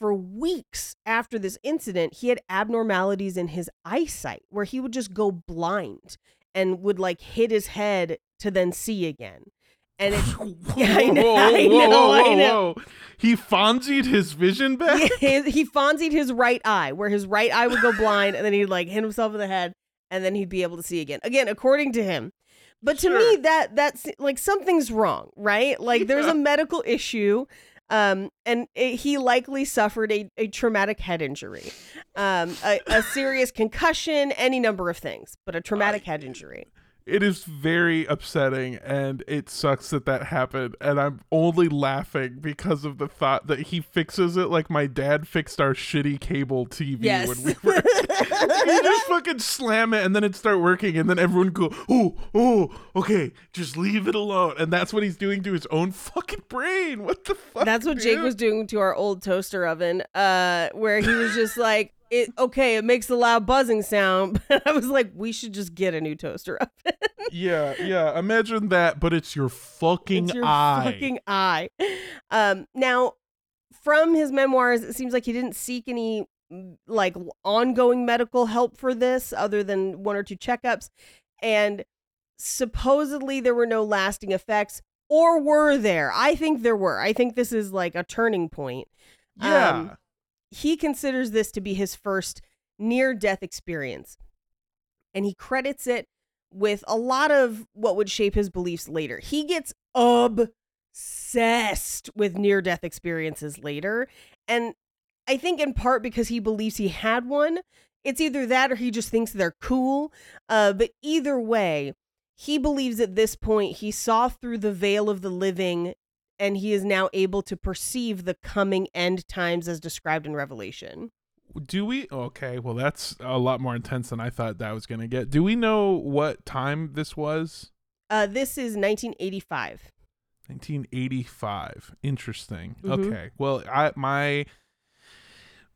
for weeks after this incident, he had abnormalities in his eyesight where he would just go blind and would like hit his head to then see again. And it, Yeah, I know, I know, I know. He Fonzied his vision back. he, he fonzied his right eye, where his right eye would go blind, and then he'd like hit himself in the head, and then he'd be able to see again. Again, according to him. But to me, Sure. that that's like something's wrong, right? Like there's a medical issue, um, and it, he likely suffered a, a traumatic head injury, um, a, a serious concussion, any number of things, but a traumatic head injury. It is very upsetting, and it sucks that that happened. And I'm only laughing because of the thought that he fixes it like my dad fixed our shitty cable TV Yes. when we were. you just fucking slam it, and then it start working, and then everyone go, "Oh, oh, okay, just leave it alone." And that's what he's doing to his own fucking brain. What the fuck? That's what Jake was doing to our old toaster oven, uh, where he was just like, "It okay, it makes a loud buzzing sound," but I was like, "We should just get a new toaster oven." Yeah, yeah. Imagine that, but it's your fucking it's your eye. fucking eye. Um, now, from his memoirs, it seems like he didn't seek any mm, like ongoing medical help for this, other than one or two checkups, and supposedly there were no lasting effects, or were there? I think there were. I think this is like a turning point. yeah. Um, he considers this to be his first near death experience. And he credits it with a lot of what would shape his beliefs later. He gets obsessed with near death experiences later. And I think in part because he believes he had one. It's either that or he just thinks they're cool. Uh, but either way, he believes at this point he saw through the veil of the living and he is now able to perceive the coming end times as described in Revelation. Do we? Okay, well, that's a lot more intense than I thought that was going to get. Do we know what time this was? Uh, this is 1985. 1985. Interesting. Mhm. Okay. Well, I my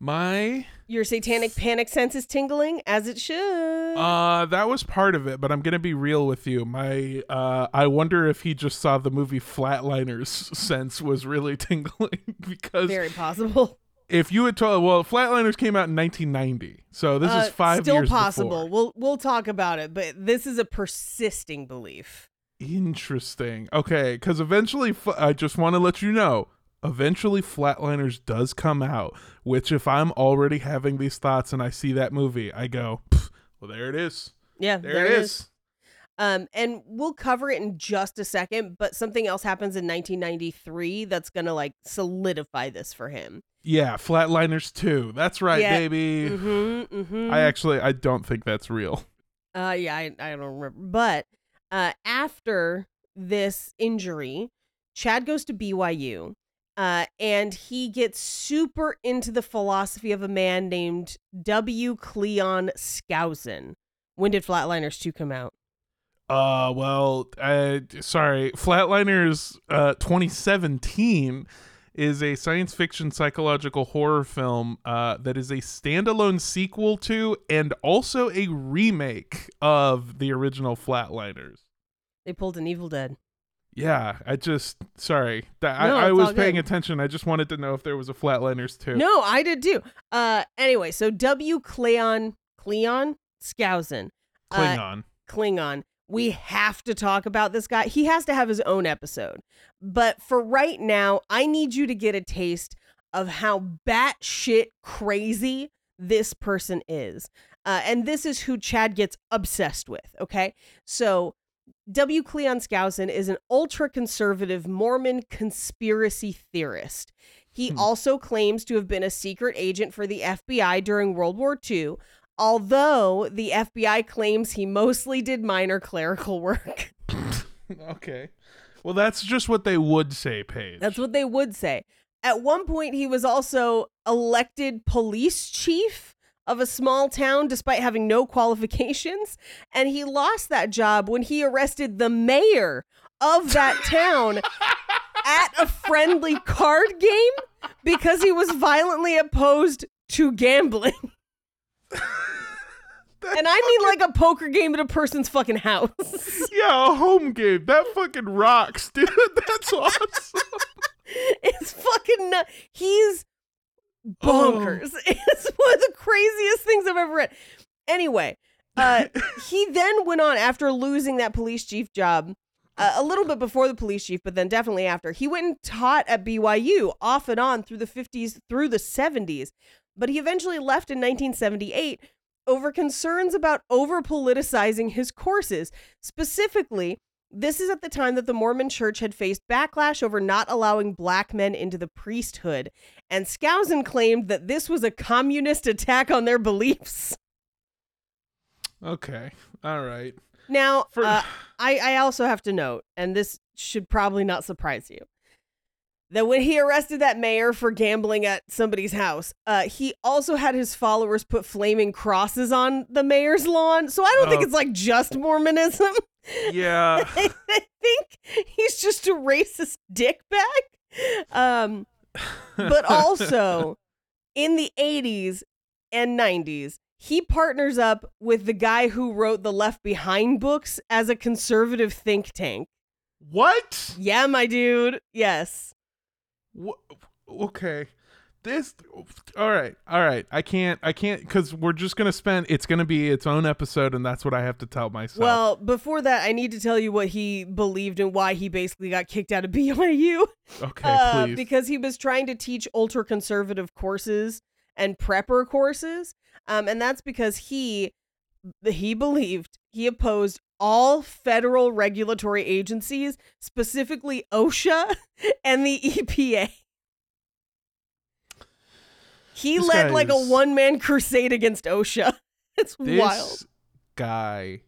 my Your satanic panic sense is tingling as it should. uh that was part of it, but I'm going to be real with you. My uh I wonder if he just saw the movie Flatliners sense was really tingling because Very possible. if you had told well, Flatliners came out in 1990. So this Uh, is 5 still years possible. before. We'll we'll talk about it, but this is a persisting belief. Interesting. Okay, because eventually, I just want to let you know. Eventually, Flatliners does come out. Which, if I'm already having these thoughts and I see that movie, I go, "Well, there it is. Yeah, There, it is." Um, and we'll cover it in just a second, but something else happens in 1993 that's gonna like solidify this for him. Yeah, Flatliners 2. That's right, Yeah. baby. Mm-hmm, mm-hmm. I actually, I don't think that's real. Uh, yeah, I, I don't remember. But uh, after this injury, Chad goes to BYU uh, and he gets super into the philosophy of a man named W. Cleon Skousen. When did Flatliners 2 come out? Uh, well, uh, sorry. Flatliners, uh, 2017 is a science fiction psychological horror film uh, that is a standalone sequel to and also a remake of the original Flatliners. They pulled an Evil Dead. Yeah, I just sorry. That No, I, I was paying attention. I just wanted to know if there was a Flatliners too. No, I did too. Uh, anyway, so W. Cleon, Cleon Skousen. uh, Klingon. Klingon. We have to talk about this guy. He has to have his own episode. But for right now, I need you to get a taste of how batshit crazy this person is. Uh, and this is who Chad gets obsessed with, okay? So, W. Cleon Skousen is an ultra conservative Mormon conspiracy theorist. He Hmm. also claims to have been a secret agent for the FBI during World War II, although the FBI claims he mostly did minor clerical work. okay. Well, that's just what they would say, Paige. That's what they would say. At one point, he was also elected police chief of a small town despite having no qualifications. And he lost that job when he arrested the mayor of that town at a friendly card game because he was violently opposed to gambling. And I mean like a poker game at a person's fucking house. Yeah, a home game. That fucking rocks, dude. That's awesome. it's fucking. He's bonkers. It's one of the craziest things I've ever read. Anyway, uh, he then went on after losing that police chief job. Uh, a little bit before the police chief, but then definitely after. He went and taught at BYU off and on through the 50s, through the 70s. But he eventually left in 1978 over concerns about over politicizing his courses. Specifically, this is at the time that the Mormon church had faced backlash over not allowing black men into the priesthood. And Skousen claimed that this was a communist attack on their beliefs. Okay. All right. Now, For- uh, I, I also have to note, and this should probably not surprise you, that when he arrested that mayor for gambling at somebody's house, uh, he also had his followers put flaming crosses on the mayor's lawn. So I don't think Oh. it's like just Mormonism. Yeah. I think he's just a racist dickbag. Um, but also in the 80s and 90s, he partners up with the guy who wrote the Left Behind books as a conservative think tank. what? Yeah, my dude. Yes. Wha- Okay. This all right. All right. I can't I can't cuz we're just going to spend it's going to be its own episode and that's what I have to tell myself. Well, before that, I need to tell you what he believed and why he basically got kicked out of BYU. okay, Uh, please. because he was trying to teach ultra conservative courses and prepper courses. Um, and that's because he he believed he opposed all federal regulatory agencies, specifically OSHA and the EPA. He This led like a one man crusade against OSHA. It's this wild. guy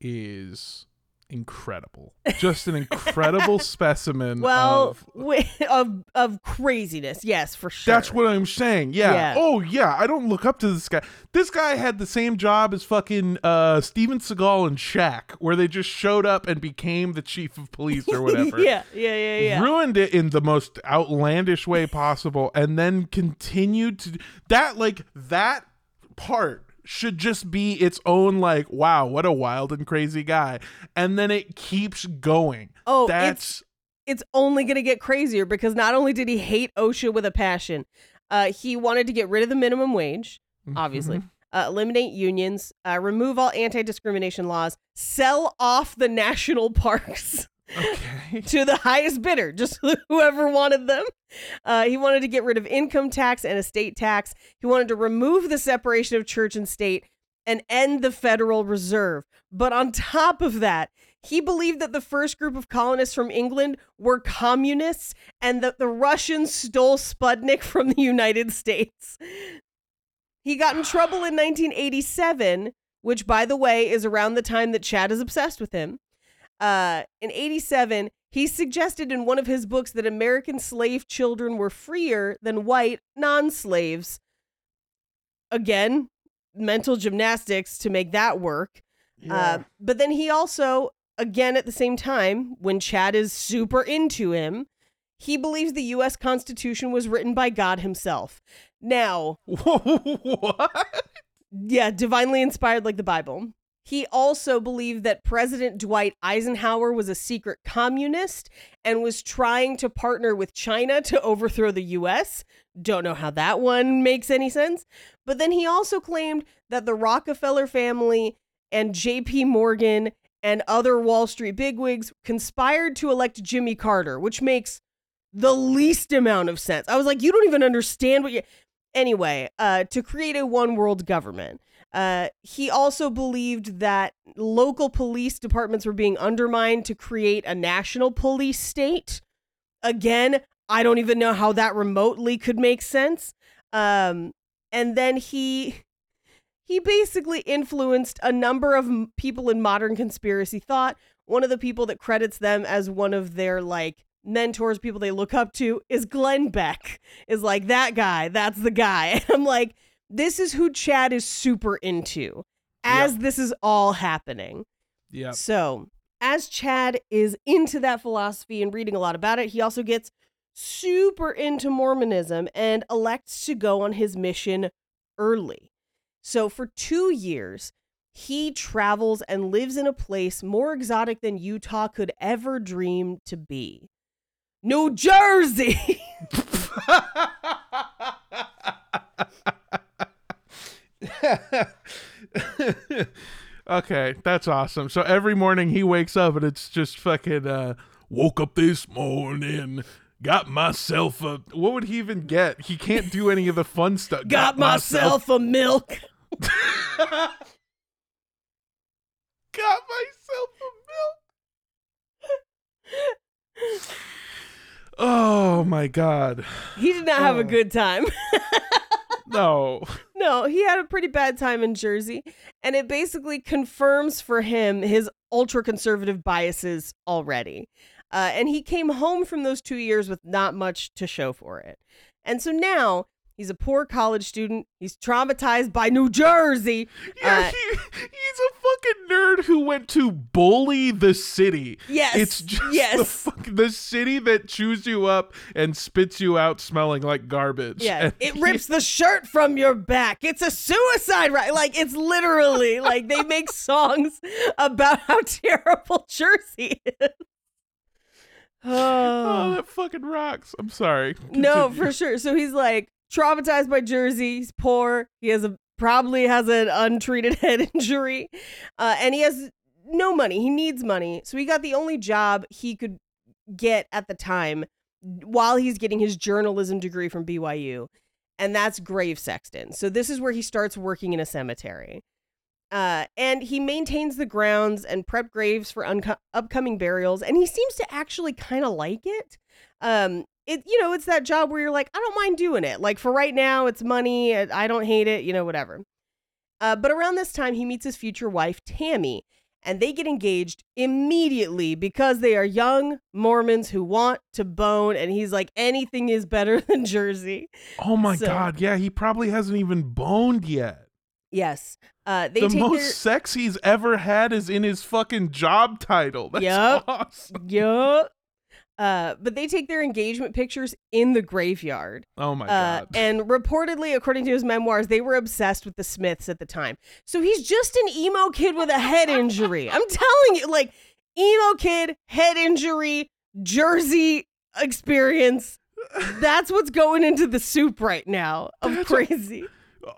is incredible. Just an incredible specimen Well, of wi- of of craziness, yes, for sure. That's what I'm saying. Yeah. Yeah. Oh yeah. I don't look up to this guy. This guy had the same job as fucking uh Steven Seagal and Shaq, where they just showed up and became the chief of police or whatever. yeah, yeah, yeah, yeah. Ruined it in the most outlandish way possible, and then continued to that like that part should just be its own like wow what a wild and crazy guy. And then it keeps going. Oh, that's it's only going to get crazier because not only did he hate OSHA with a passion, uh, he wanted to get rid of the minimum wage, obviously, uh, eliminate unions, uh, remove all anti discrimination laws, sell off the national parks okay to the highest bidder, just whoever wanted them. Uh, he wanted to get rid of income tax and estate tax. He wanted to remove the separation of church and state and end the Federal Reserve. But on top of that, he believed that the first group of colonists from England were communists and that the Russians stole Sputnik from the United States. He got in trouble in 1987, which, by the way, is around the time that Chad is obsessed with him. Uh, in 87, he suggested in one of his books that American slave children were freer than white non slaves. Again, mental gymnastics to make that work. Uh, but then he also, again, at the same time, when Chad is super into him, he believes the U.S. Constitution was written by God himself. Now, what yeah, divinely inspired like the Bible. He also believed that President Dwight Eisenhower was a secret communist and was trying to partner with China to overthrow the US. Don't know how that one makes any sense. But then he also claimed that the Rockefeller family and JP Morgan and other Wall Street bigwigs conspired to elect Jimmy Carter, which makes the least amount of sense. I was like, you don't even understand what you anyway, uh, to create a one world government. Uh, he also believed that local police departments were being undermined to create a national police state. Again, I don't even know how that remotely could make sense. Um, and then he he basically influenced a number of m- people in modern conspiracy thought. One of the people that credits them as one of their like mentors, people they look up to, is Glenn Beck. Is like that guy. That's the guy. And I'm like, this is who Chad is super into as this is all happening. Yeah. So, as Chad is into that philosophy and reading a lot about it, he also gets super into Mormonism and elects to go on his mission early. So, for two years, he travels and lives in a place more exotic than Utah could ever dream to be New Jersey. okay, that's awesome. So every morning he wakes up and it's just fucking uh woke up this morning, got myself a what would he even get? He can't do any of the fun stuff. Got myself a milk. got myself a milk. Oh my god. He did not have a Oh. good time. No. No, he had a pretty bad time in Jersey, and it basically confirms for him his ultra conservative biases already. Uh, and he came home from those two years with not much to show for it. And so now he's a poor college student. He's traumatized by New Jersey. Yeah, Uh, he, he's a fucking nerd who went to bully the city. Yes. It's just the, yes. fuck, the city that chews you up and spits you out smelling like garbage. Yeah, And it he- rips the shirt from your back. It's a suicide, right? Like it's literally like they make songs about how terrible Jersey is. Oh, that fucking rocks. I'm sorry. No, for sure. So he's like traumatized by Jersey. He's poor. He has a probably has an untreated head injury, uh, and he has no money. He needs money. So he got the only job he could get at the time while he's getting his journalism degree from BYU, and that's grave sexton. So this is where he starts working in a cemetery. Uh, and he maintains the grounds and prep graves for unco- upcoming burials, and he seems to actually kind of like it. Um, it you know it's that job where you're like i don't mind doing it like for right now it's money i don't hate it you know whatever uh, but around this time he meets his future wife tammy and they get engaged immediately because they are young mormons who want to bone and he's like anything is better than jersey Oh my So- god. Yeah, he probably hasn't even boned yet. yes uh, they the most their sex he's ever had is in his fucking job title. That's Yup. awesome. yup. Uh, but they take their engagement pictures in the graveyard Oh my Uh, god. and reportedly, according to his memoirs, they were obsessed with the Smiths at the time. So he's just an emo kid with a head injury. I'm telling you, like, emo kid, head injury, Jersey experience. That's what's going into the soup right now of That's- crazy.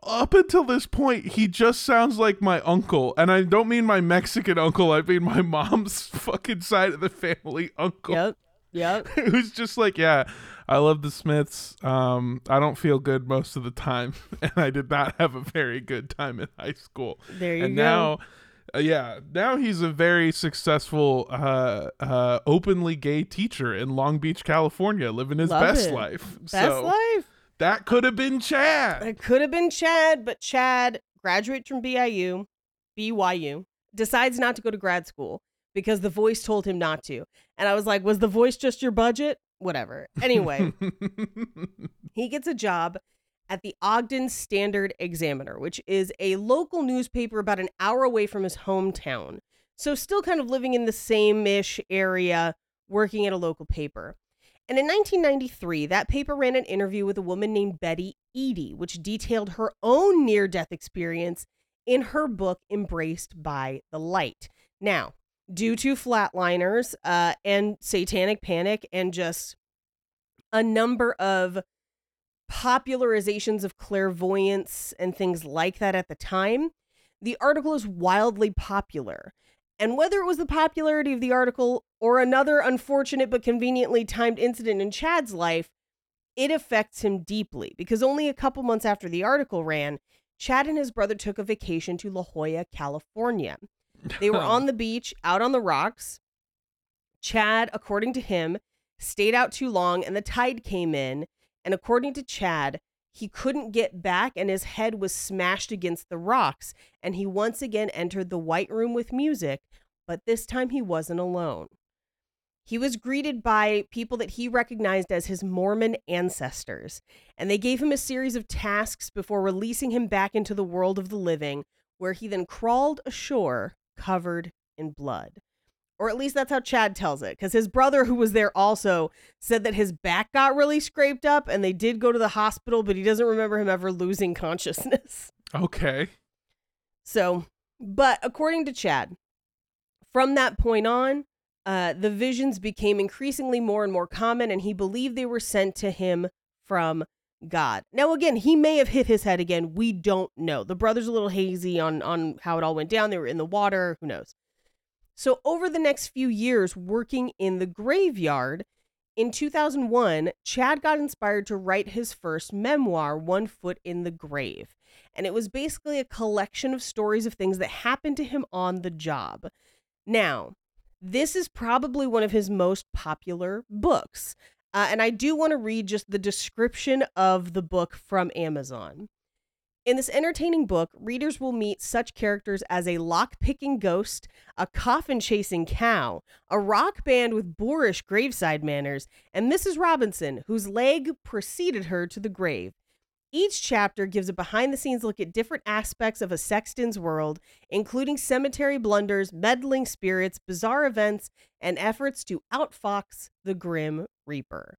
Up until this point, he just sounds like my uncle. And I don't mean my Mexican uncle, I mean my mom's fucking side of the family uncle. Yep. Yep. who's just like, yeah, I love the Smiths. Um, I don't feel good most of the time, and I did not have a very good time in high school. There you and go. now, uh, yeah, now he's a very successful, uh, uh, openly gay teacher in Long Beach, California, living his Love best it. life. Best so life. that could have been Chad. It could have been Chad, but Chad graduates from BYU, BYU, decides not to go to grad school because the voice told him not to. And I was like, was the voice just your budget? Whatever. Anyway, he gets a job at the Ogden Standard Examiner, which is a local newspaper about an hour away from his hometown. So, still kind of living in the same ish area, working at a local paper. And in 1993, that paper ran an interview with a woman named Betty Eadie, which detailed her own near death experience in her book, Embraced by the Light. Now, due to flatliners uh, and satanic panic and just a number of popularizations of clairvoyance and things like that at the time, the article is wildly popular. And whether it was the popularity of the article or another unfortunate but conveniently timed incident in Chad's life, it affects him deeply because only a couple months after the article ran, Chad and his brother took a vacation to La Jolla, California. They were um. on the beach, out on the rocks. Chad, according to him, stayed out too long and the tide came in. And according to Chad, he couldn't get back and his head was smashed against the rocks. And he once again entered the White Room with music, but this time he wasn't alone. he was greeted by people that he recognized as his Mormon ancestors, and they gave him a series of tasks before releasing him back into the world of the living, where he then crawled ashore covered in blood. Or at least that's how Chad tells it, because his brother, who was there also, said that his back got really scraped up and they did go to the hospital, but he doesn't remember him ever losing consciousness. Okay. So, but according to Chad, from that point on, uh, the visions became increasingly more and more common, and he believed they were sent to him from God. Now, again, he may have hit his head again. We don't know. The brother's a little hazy on on how it all went down. They were in the water. Who knows? So, over the next few years, working in the graveyard, in 2001, Chad got inspired to write his first memoir, One Foot in the Grave. And it was basically a collection of stories of things that happened to him on the job. Now, this is probably one of his most popular books. Uh, and I do want to read just the description of the book from Amazon. In this entertaining book, readers will meet such characters as a lock picking ghost, a coffin chasing cow, a rock band with boorish graveside manners, and Mrs. Robinson, whose leg preceded her to the grave. Each chapter gives a behind the scenes look at different aspects of a sexton's world, including cemetery blunders, meddling spirits, bizarre events, and efforts to outfox the Grim Reaper.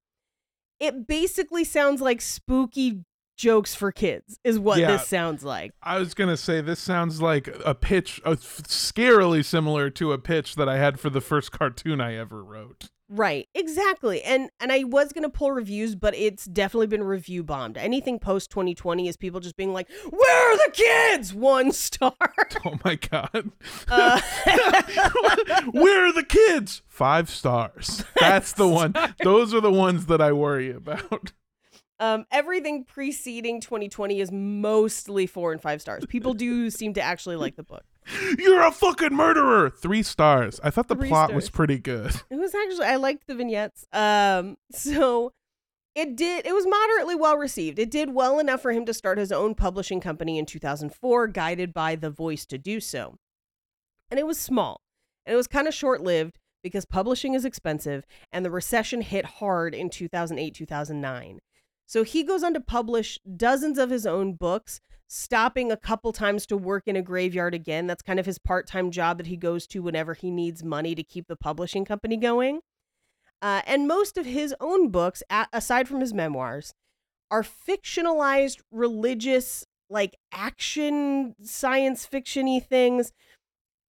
It basically sounds like spooky jokes for kids, is what Yeah. this sounds like. I was gonna say this sounds like a pitch, f- scarily similar to a pitch that I had for the first cartoon I ever wrote. Right, exactly. And and I was gonna pull reviews, but it's definitely been review bombed. Anything post 2020 is people just being like, "Where are the kids?" One star. Oh my god! Uh, Where are the kids? Five stars. That's the one. Those are the ones that I worry about. um, everything preceding 2020 is mostly four and five stars. People do seem to actually like the book. You're a fucking murderer. Three stars. I thought the Three plot was pretty good. It was actually I liked the vignettes. Um, so it did it was moderately well received. It did well enough for him to start his own publishing company in 2004, guided by the voice to do so. And it was small. And it was kind of short-lived because publishing is expensive and the recession hit hard in 2008, 2009. So he goes on to publish dozens of his own books, stopping a couple times to work in a graveyard again. That's kind of his part time job that he goes to whenever he needs money to keep the publishing company going. Uh, and most of his own books, aside from his memoirs, are fictionalized religious, like action science fiction y things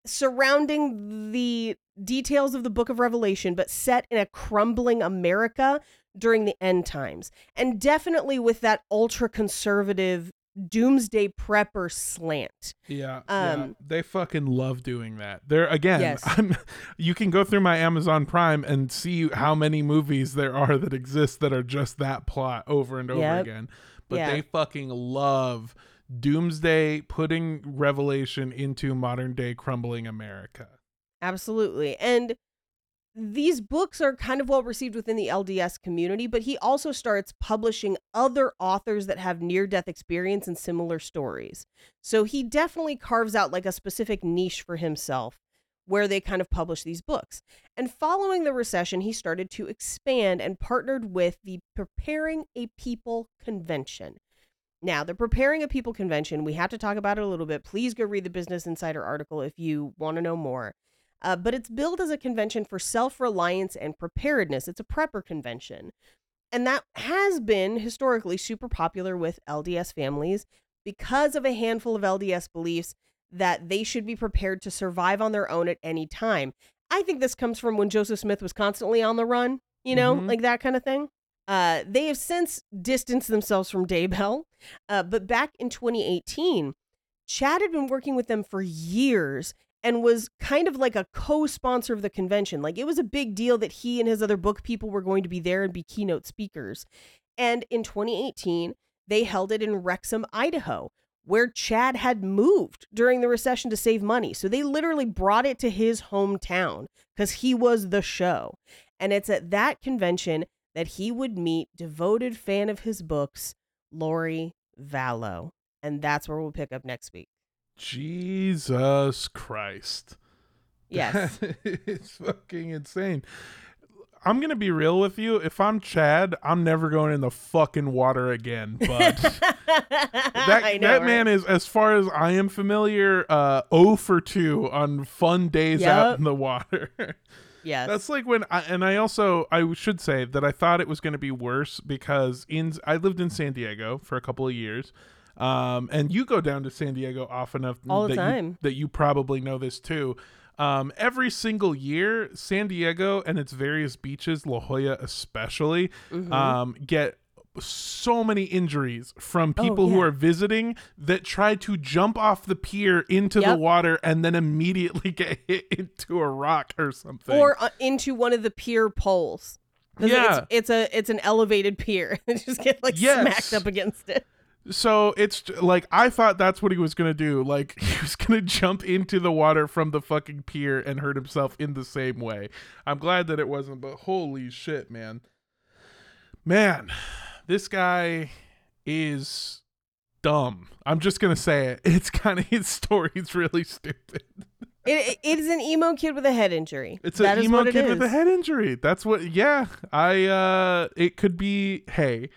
surrounding the details of the book of Revelation, but set in a crumbling America during the end times. And definitely with that ultra conservative doomsday prepper slant. Yeah, Um, they fucking love doing that. There again, Yes. I'm, you can go through my Amazon Prime and see how many movies there are that exist that are just that plot over and over Yep. again. But Yeah. they fucking love doomsday putting revelation into modern day crumbling America. Absolutely. And these books are kind of well received within the LDS community, but he also starts publishing other authors that have near death experience and similar stories. So he definitely carves out like a specific niche for himself where they kind of publish these books. And following the recession, he started to expand and partnered with the Preparing a People convention. Now, the Preparing a People convention, we have to talk about it a little bit. Please go read the Business Insider article if you want to know more. Uh, but it's billed as a convention for self reliance and preparedness. It's a prepper convention. And that has been historically super popular with LDS families because of a handful of LDS beliefs that they should be prepared to survive on their own at any time. I think this comes from when Joseph Smith was constantly on the run, you know, Mhm. like that kind of thing. Uh, they have since distanced themselves from Daybell, uh, but back in 2018, Chad had been working with them for years and was kind of like a co-sponsor of the convention. Like it was a big deal that he and his other book people were going to be there and be keynote speakers. And in 2018, they held it in Rexburg, Idaho, where Chad had moved during the recession to save money. So they literally brought it to his hometown because he was the show. And it's at that convention that he would meet devoted fan of his books, Lori Vallow. And that's where we'll pick up next week. Jesus Christ. Yes. it's fucking insane. I'm gonna be real with you. If I'm Chad, I'm never going in the fucking water again. But that know, that right? man is, as far as I am familiar, uh, 0 for two on fun days out in the water. Yes. That's like when I and I also I should say that I thought it was going to be worse because in I lived in San Diego for a couple of years. Um, and you go down to San Diego often enough All the that time. You, that you probably know this too. Um, every single year, San Diego and its various beaches, La Jolla especially, Mhm. um, get so many injuries from Oh, people who are visiting that try to jump off the pier into the water and then immediately get hit into a rock or something. or uh, into one of the pier poles Yeah. it's, it's a it's an elevated pier. and just get like Yes. smacked up against it. So it's like I thought that's what he was gonna do. Like he was gonna jump into the water from the fucking pier and hurt himself in the same way. I'm glad that it wasn't, but holy shit, man. Man, this guy is dumb. I'm just gonna say it. It's kind of his story's really stupid. It, it is an emo kid with a head injury. It's That an emo what it kid with a head injury. That's what. Yeah, I. uh It could be. Hey,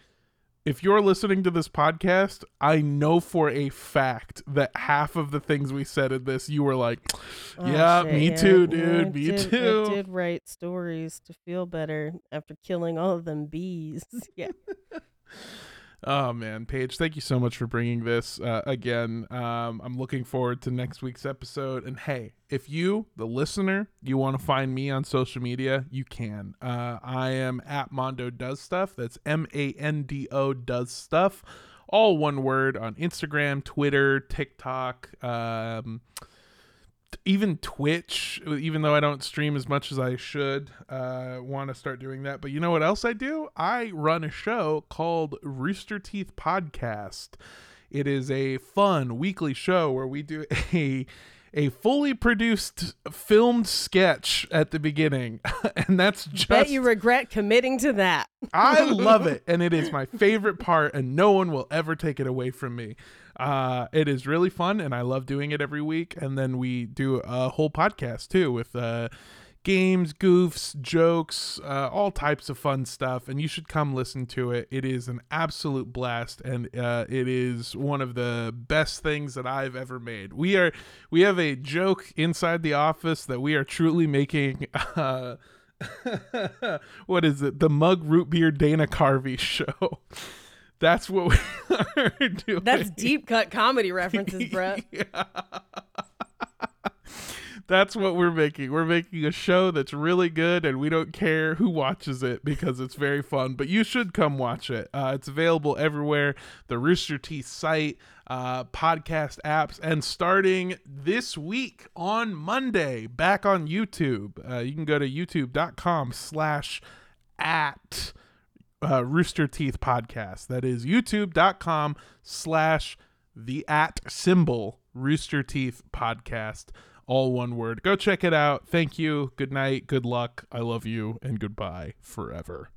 if you're listening to this podcast, I know for a fact that half of the things we said in this, you were like, Oh, "Yeah, shit, me too, dude. I me did- too." I did write stories to feel better after killing all of them bees. yeah. Oh man, Paige, thank you so much for bringing this uh, again. Um, I'm looking forward to next week's episode. And hey, if you, the listener, you want to find me on social media, you can. Uh, I am at Mando Does Stuff. That's M A N D O Does Stuff. All one word on Instagram, Twitter, TikTok. Um, even Twitch, even though I don't stream as much as I should, uh, want to start doing that. But you know what else I do? I run a show called Rooster Teeth Podcast. It is a fun weekly show where we do a a fully produced filmed sketch at the beginning, and that's just Bet you regret committing to that. I love it, and it is my favorite part, and no one will ever take it away from me. Uh, it is really fun, and I love doing it every week. And then we do a whole podcast too with uh, games, goofs, jokes, uh, all types of fun stuff. And you should come listen to it. It is an absolute blast, and uh, it is one of the best things that I've ever made. We are we have a joke inside the office that we are truly making. Uh, what is it? The Mug Root Beer Dana Carvey show. That's what we are doing. That's deep cut comedy references, Brett. Yeah. That's what we're making. We're making a show that's really good, and we don't care who watches it because it's very fun. But you should come watch it. Uh, it's available everywhere the Rooster Teeth site, uh, podcast apps, and starting this week on Monday, back on YouTube. Uh, you can go to youtube.com slash at uh, Rooster Teeth Podcast. That is youtube.com slash the at symbol Rooster Teeth Podcast. All one word. Go check it out. Thank you. Good night. Good luck. I love you. And goodbye forever.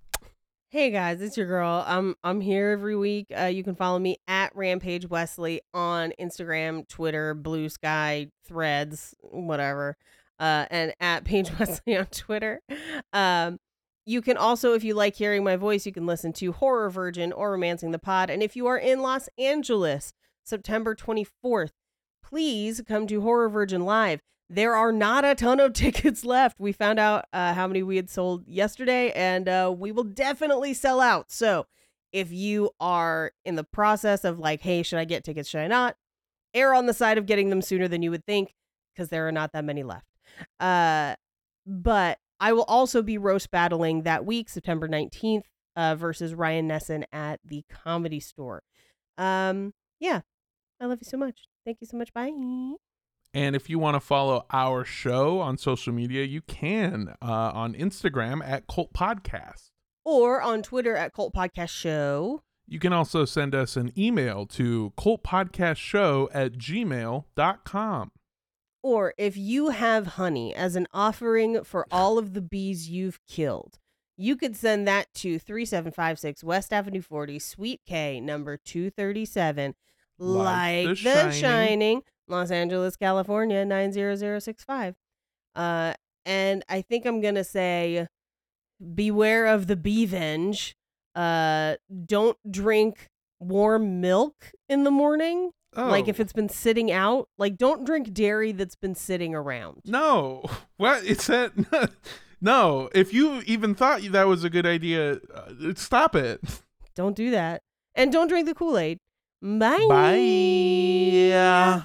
Hey guys, it's your girl. I'm I'm here every week. Uh, you can follow me at Rampage Wesley on Instagram, Twitter, Blue Sky, Threads, whatever, uh, and at Page Wesley on Twitter. Um, you can also, if you like hearing my voice, you can listen to Horror Virgin or Romancing the Pod. And if you are in Los Angeles, September 24th, please come to Horror Virgin Live. There are not a ton of tickets left. We found out uh, how many we had sold yesterday, and uh, we will definitely sell out. So if you are in the process of like, hey, should I get tickets? Should I not? Err on the side of getting them sooner than you would think because there are not that many left. Uh, but I will also be roast battling that week, September 19th, uh, versus Ryan Nesson at the comedy store. Um, yeah, I love you so much. Thank you so much. Bye. And if you want to follow our show on social media, you can uh, on Instagram at Cult Podcast. Or on Twitter at Cult Podcast Show. You can also send us an email to cultpodcastshow at gmail.com. Or if you have honey as an offering for all of the bees you've killed, you could send that to 3756 West Avenue 40, Suite K, number 237, Like like, The the, Shining. Shining. Los Angeles, California, 90065. Uh, and I think I'm going to say beware of the Bevenge. Uh, don't drink warm milk in the morning. Like if Oh. it's been sitting out. Like don't drink dairy that's been sitting around. No. What? It's that. No. If you even thought that was a good idea, uh, stop it. Don't do that. And don't drink the Kool Aid. Bye. Bye.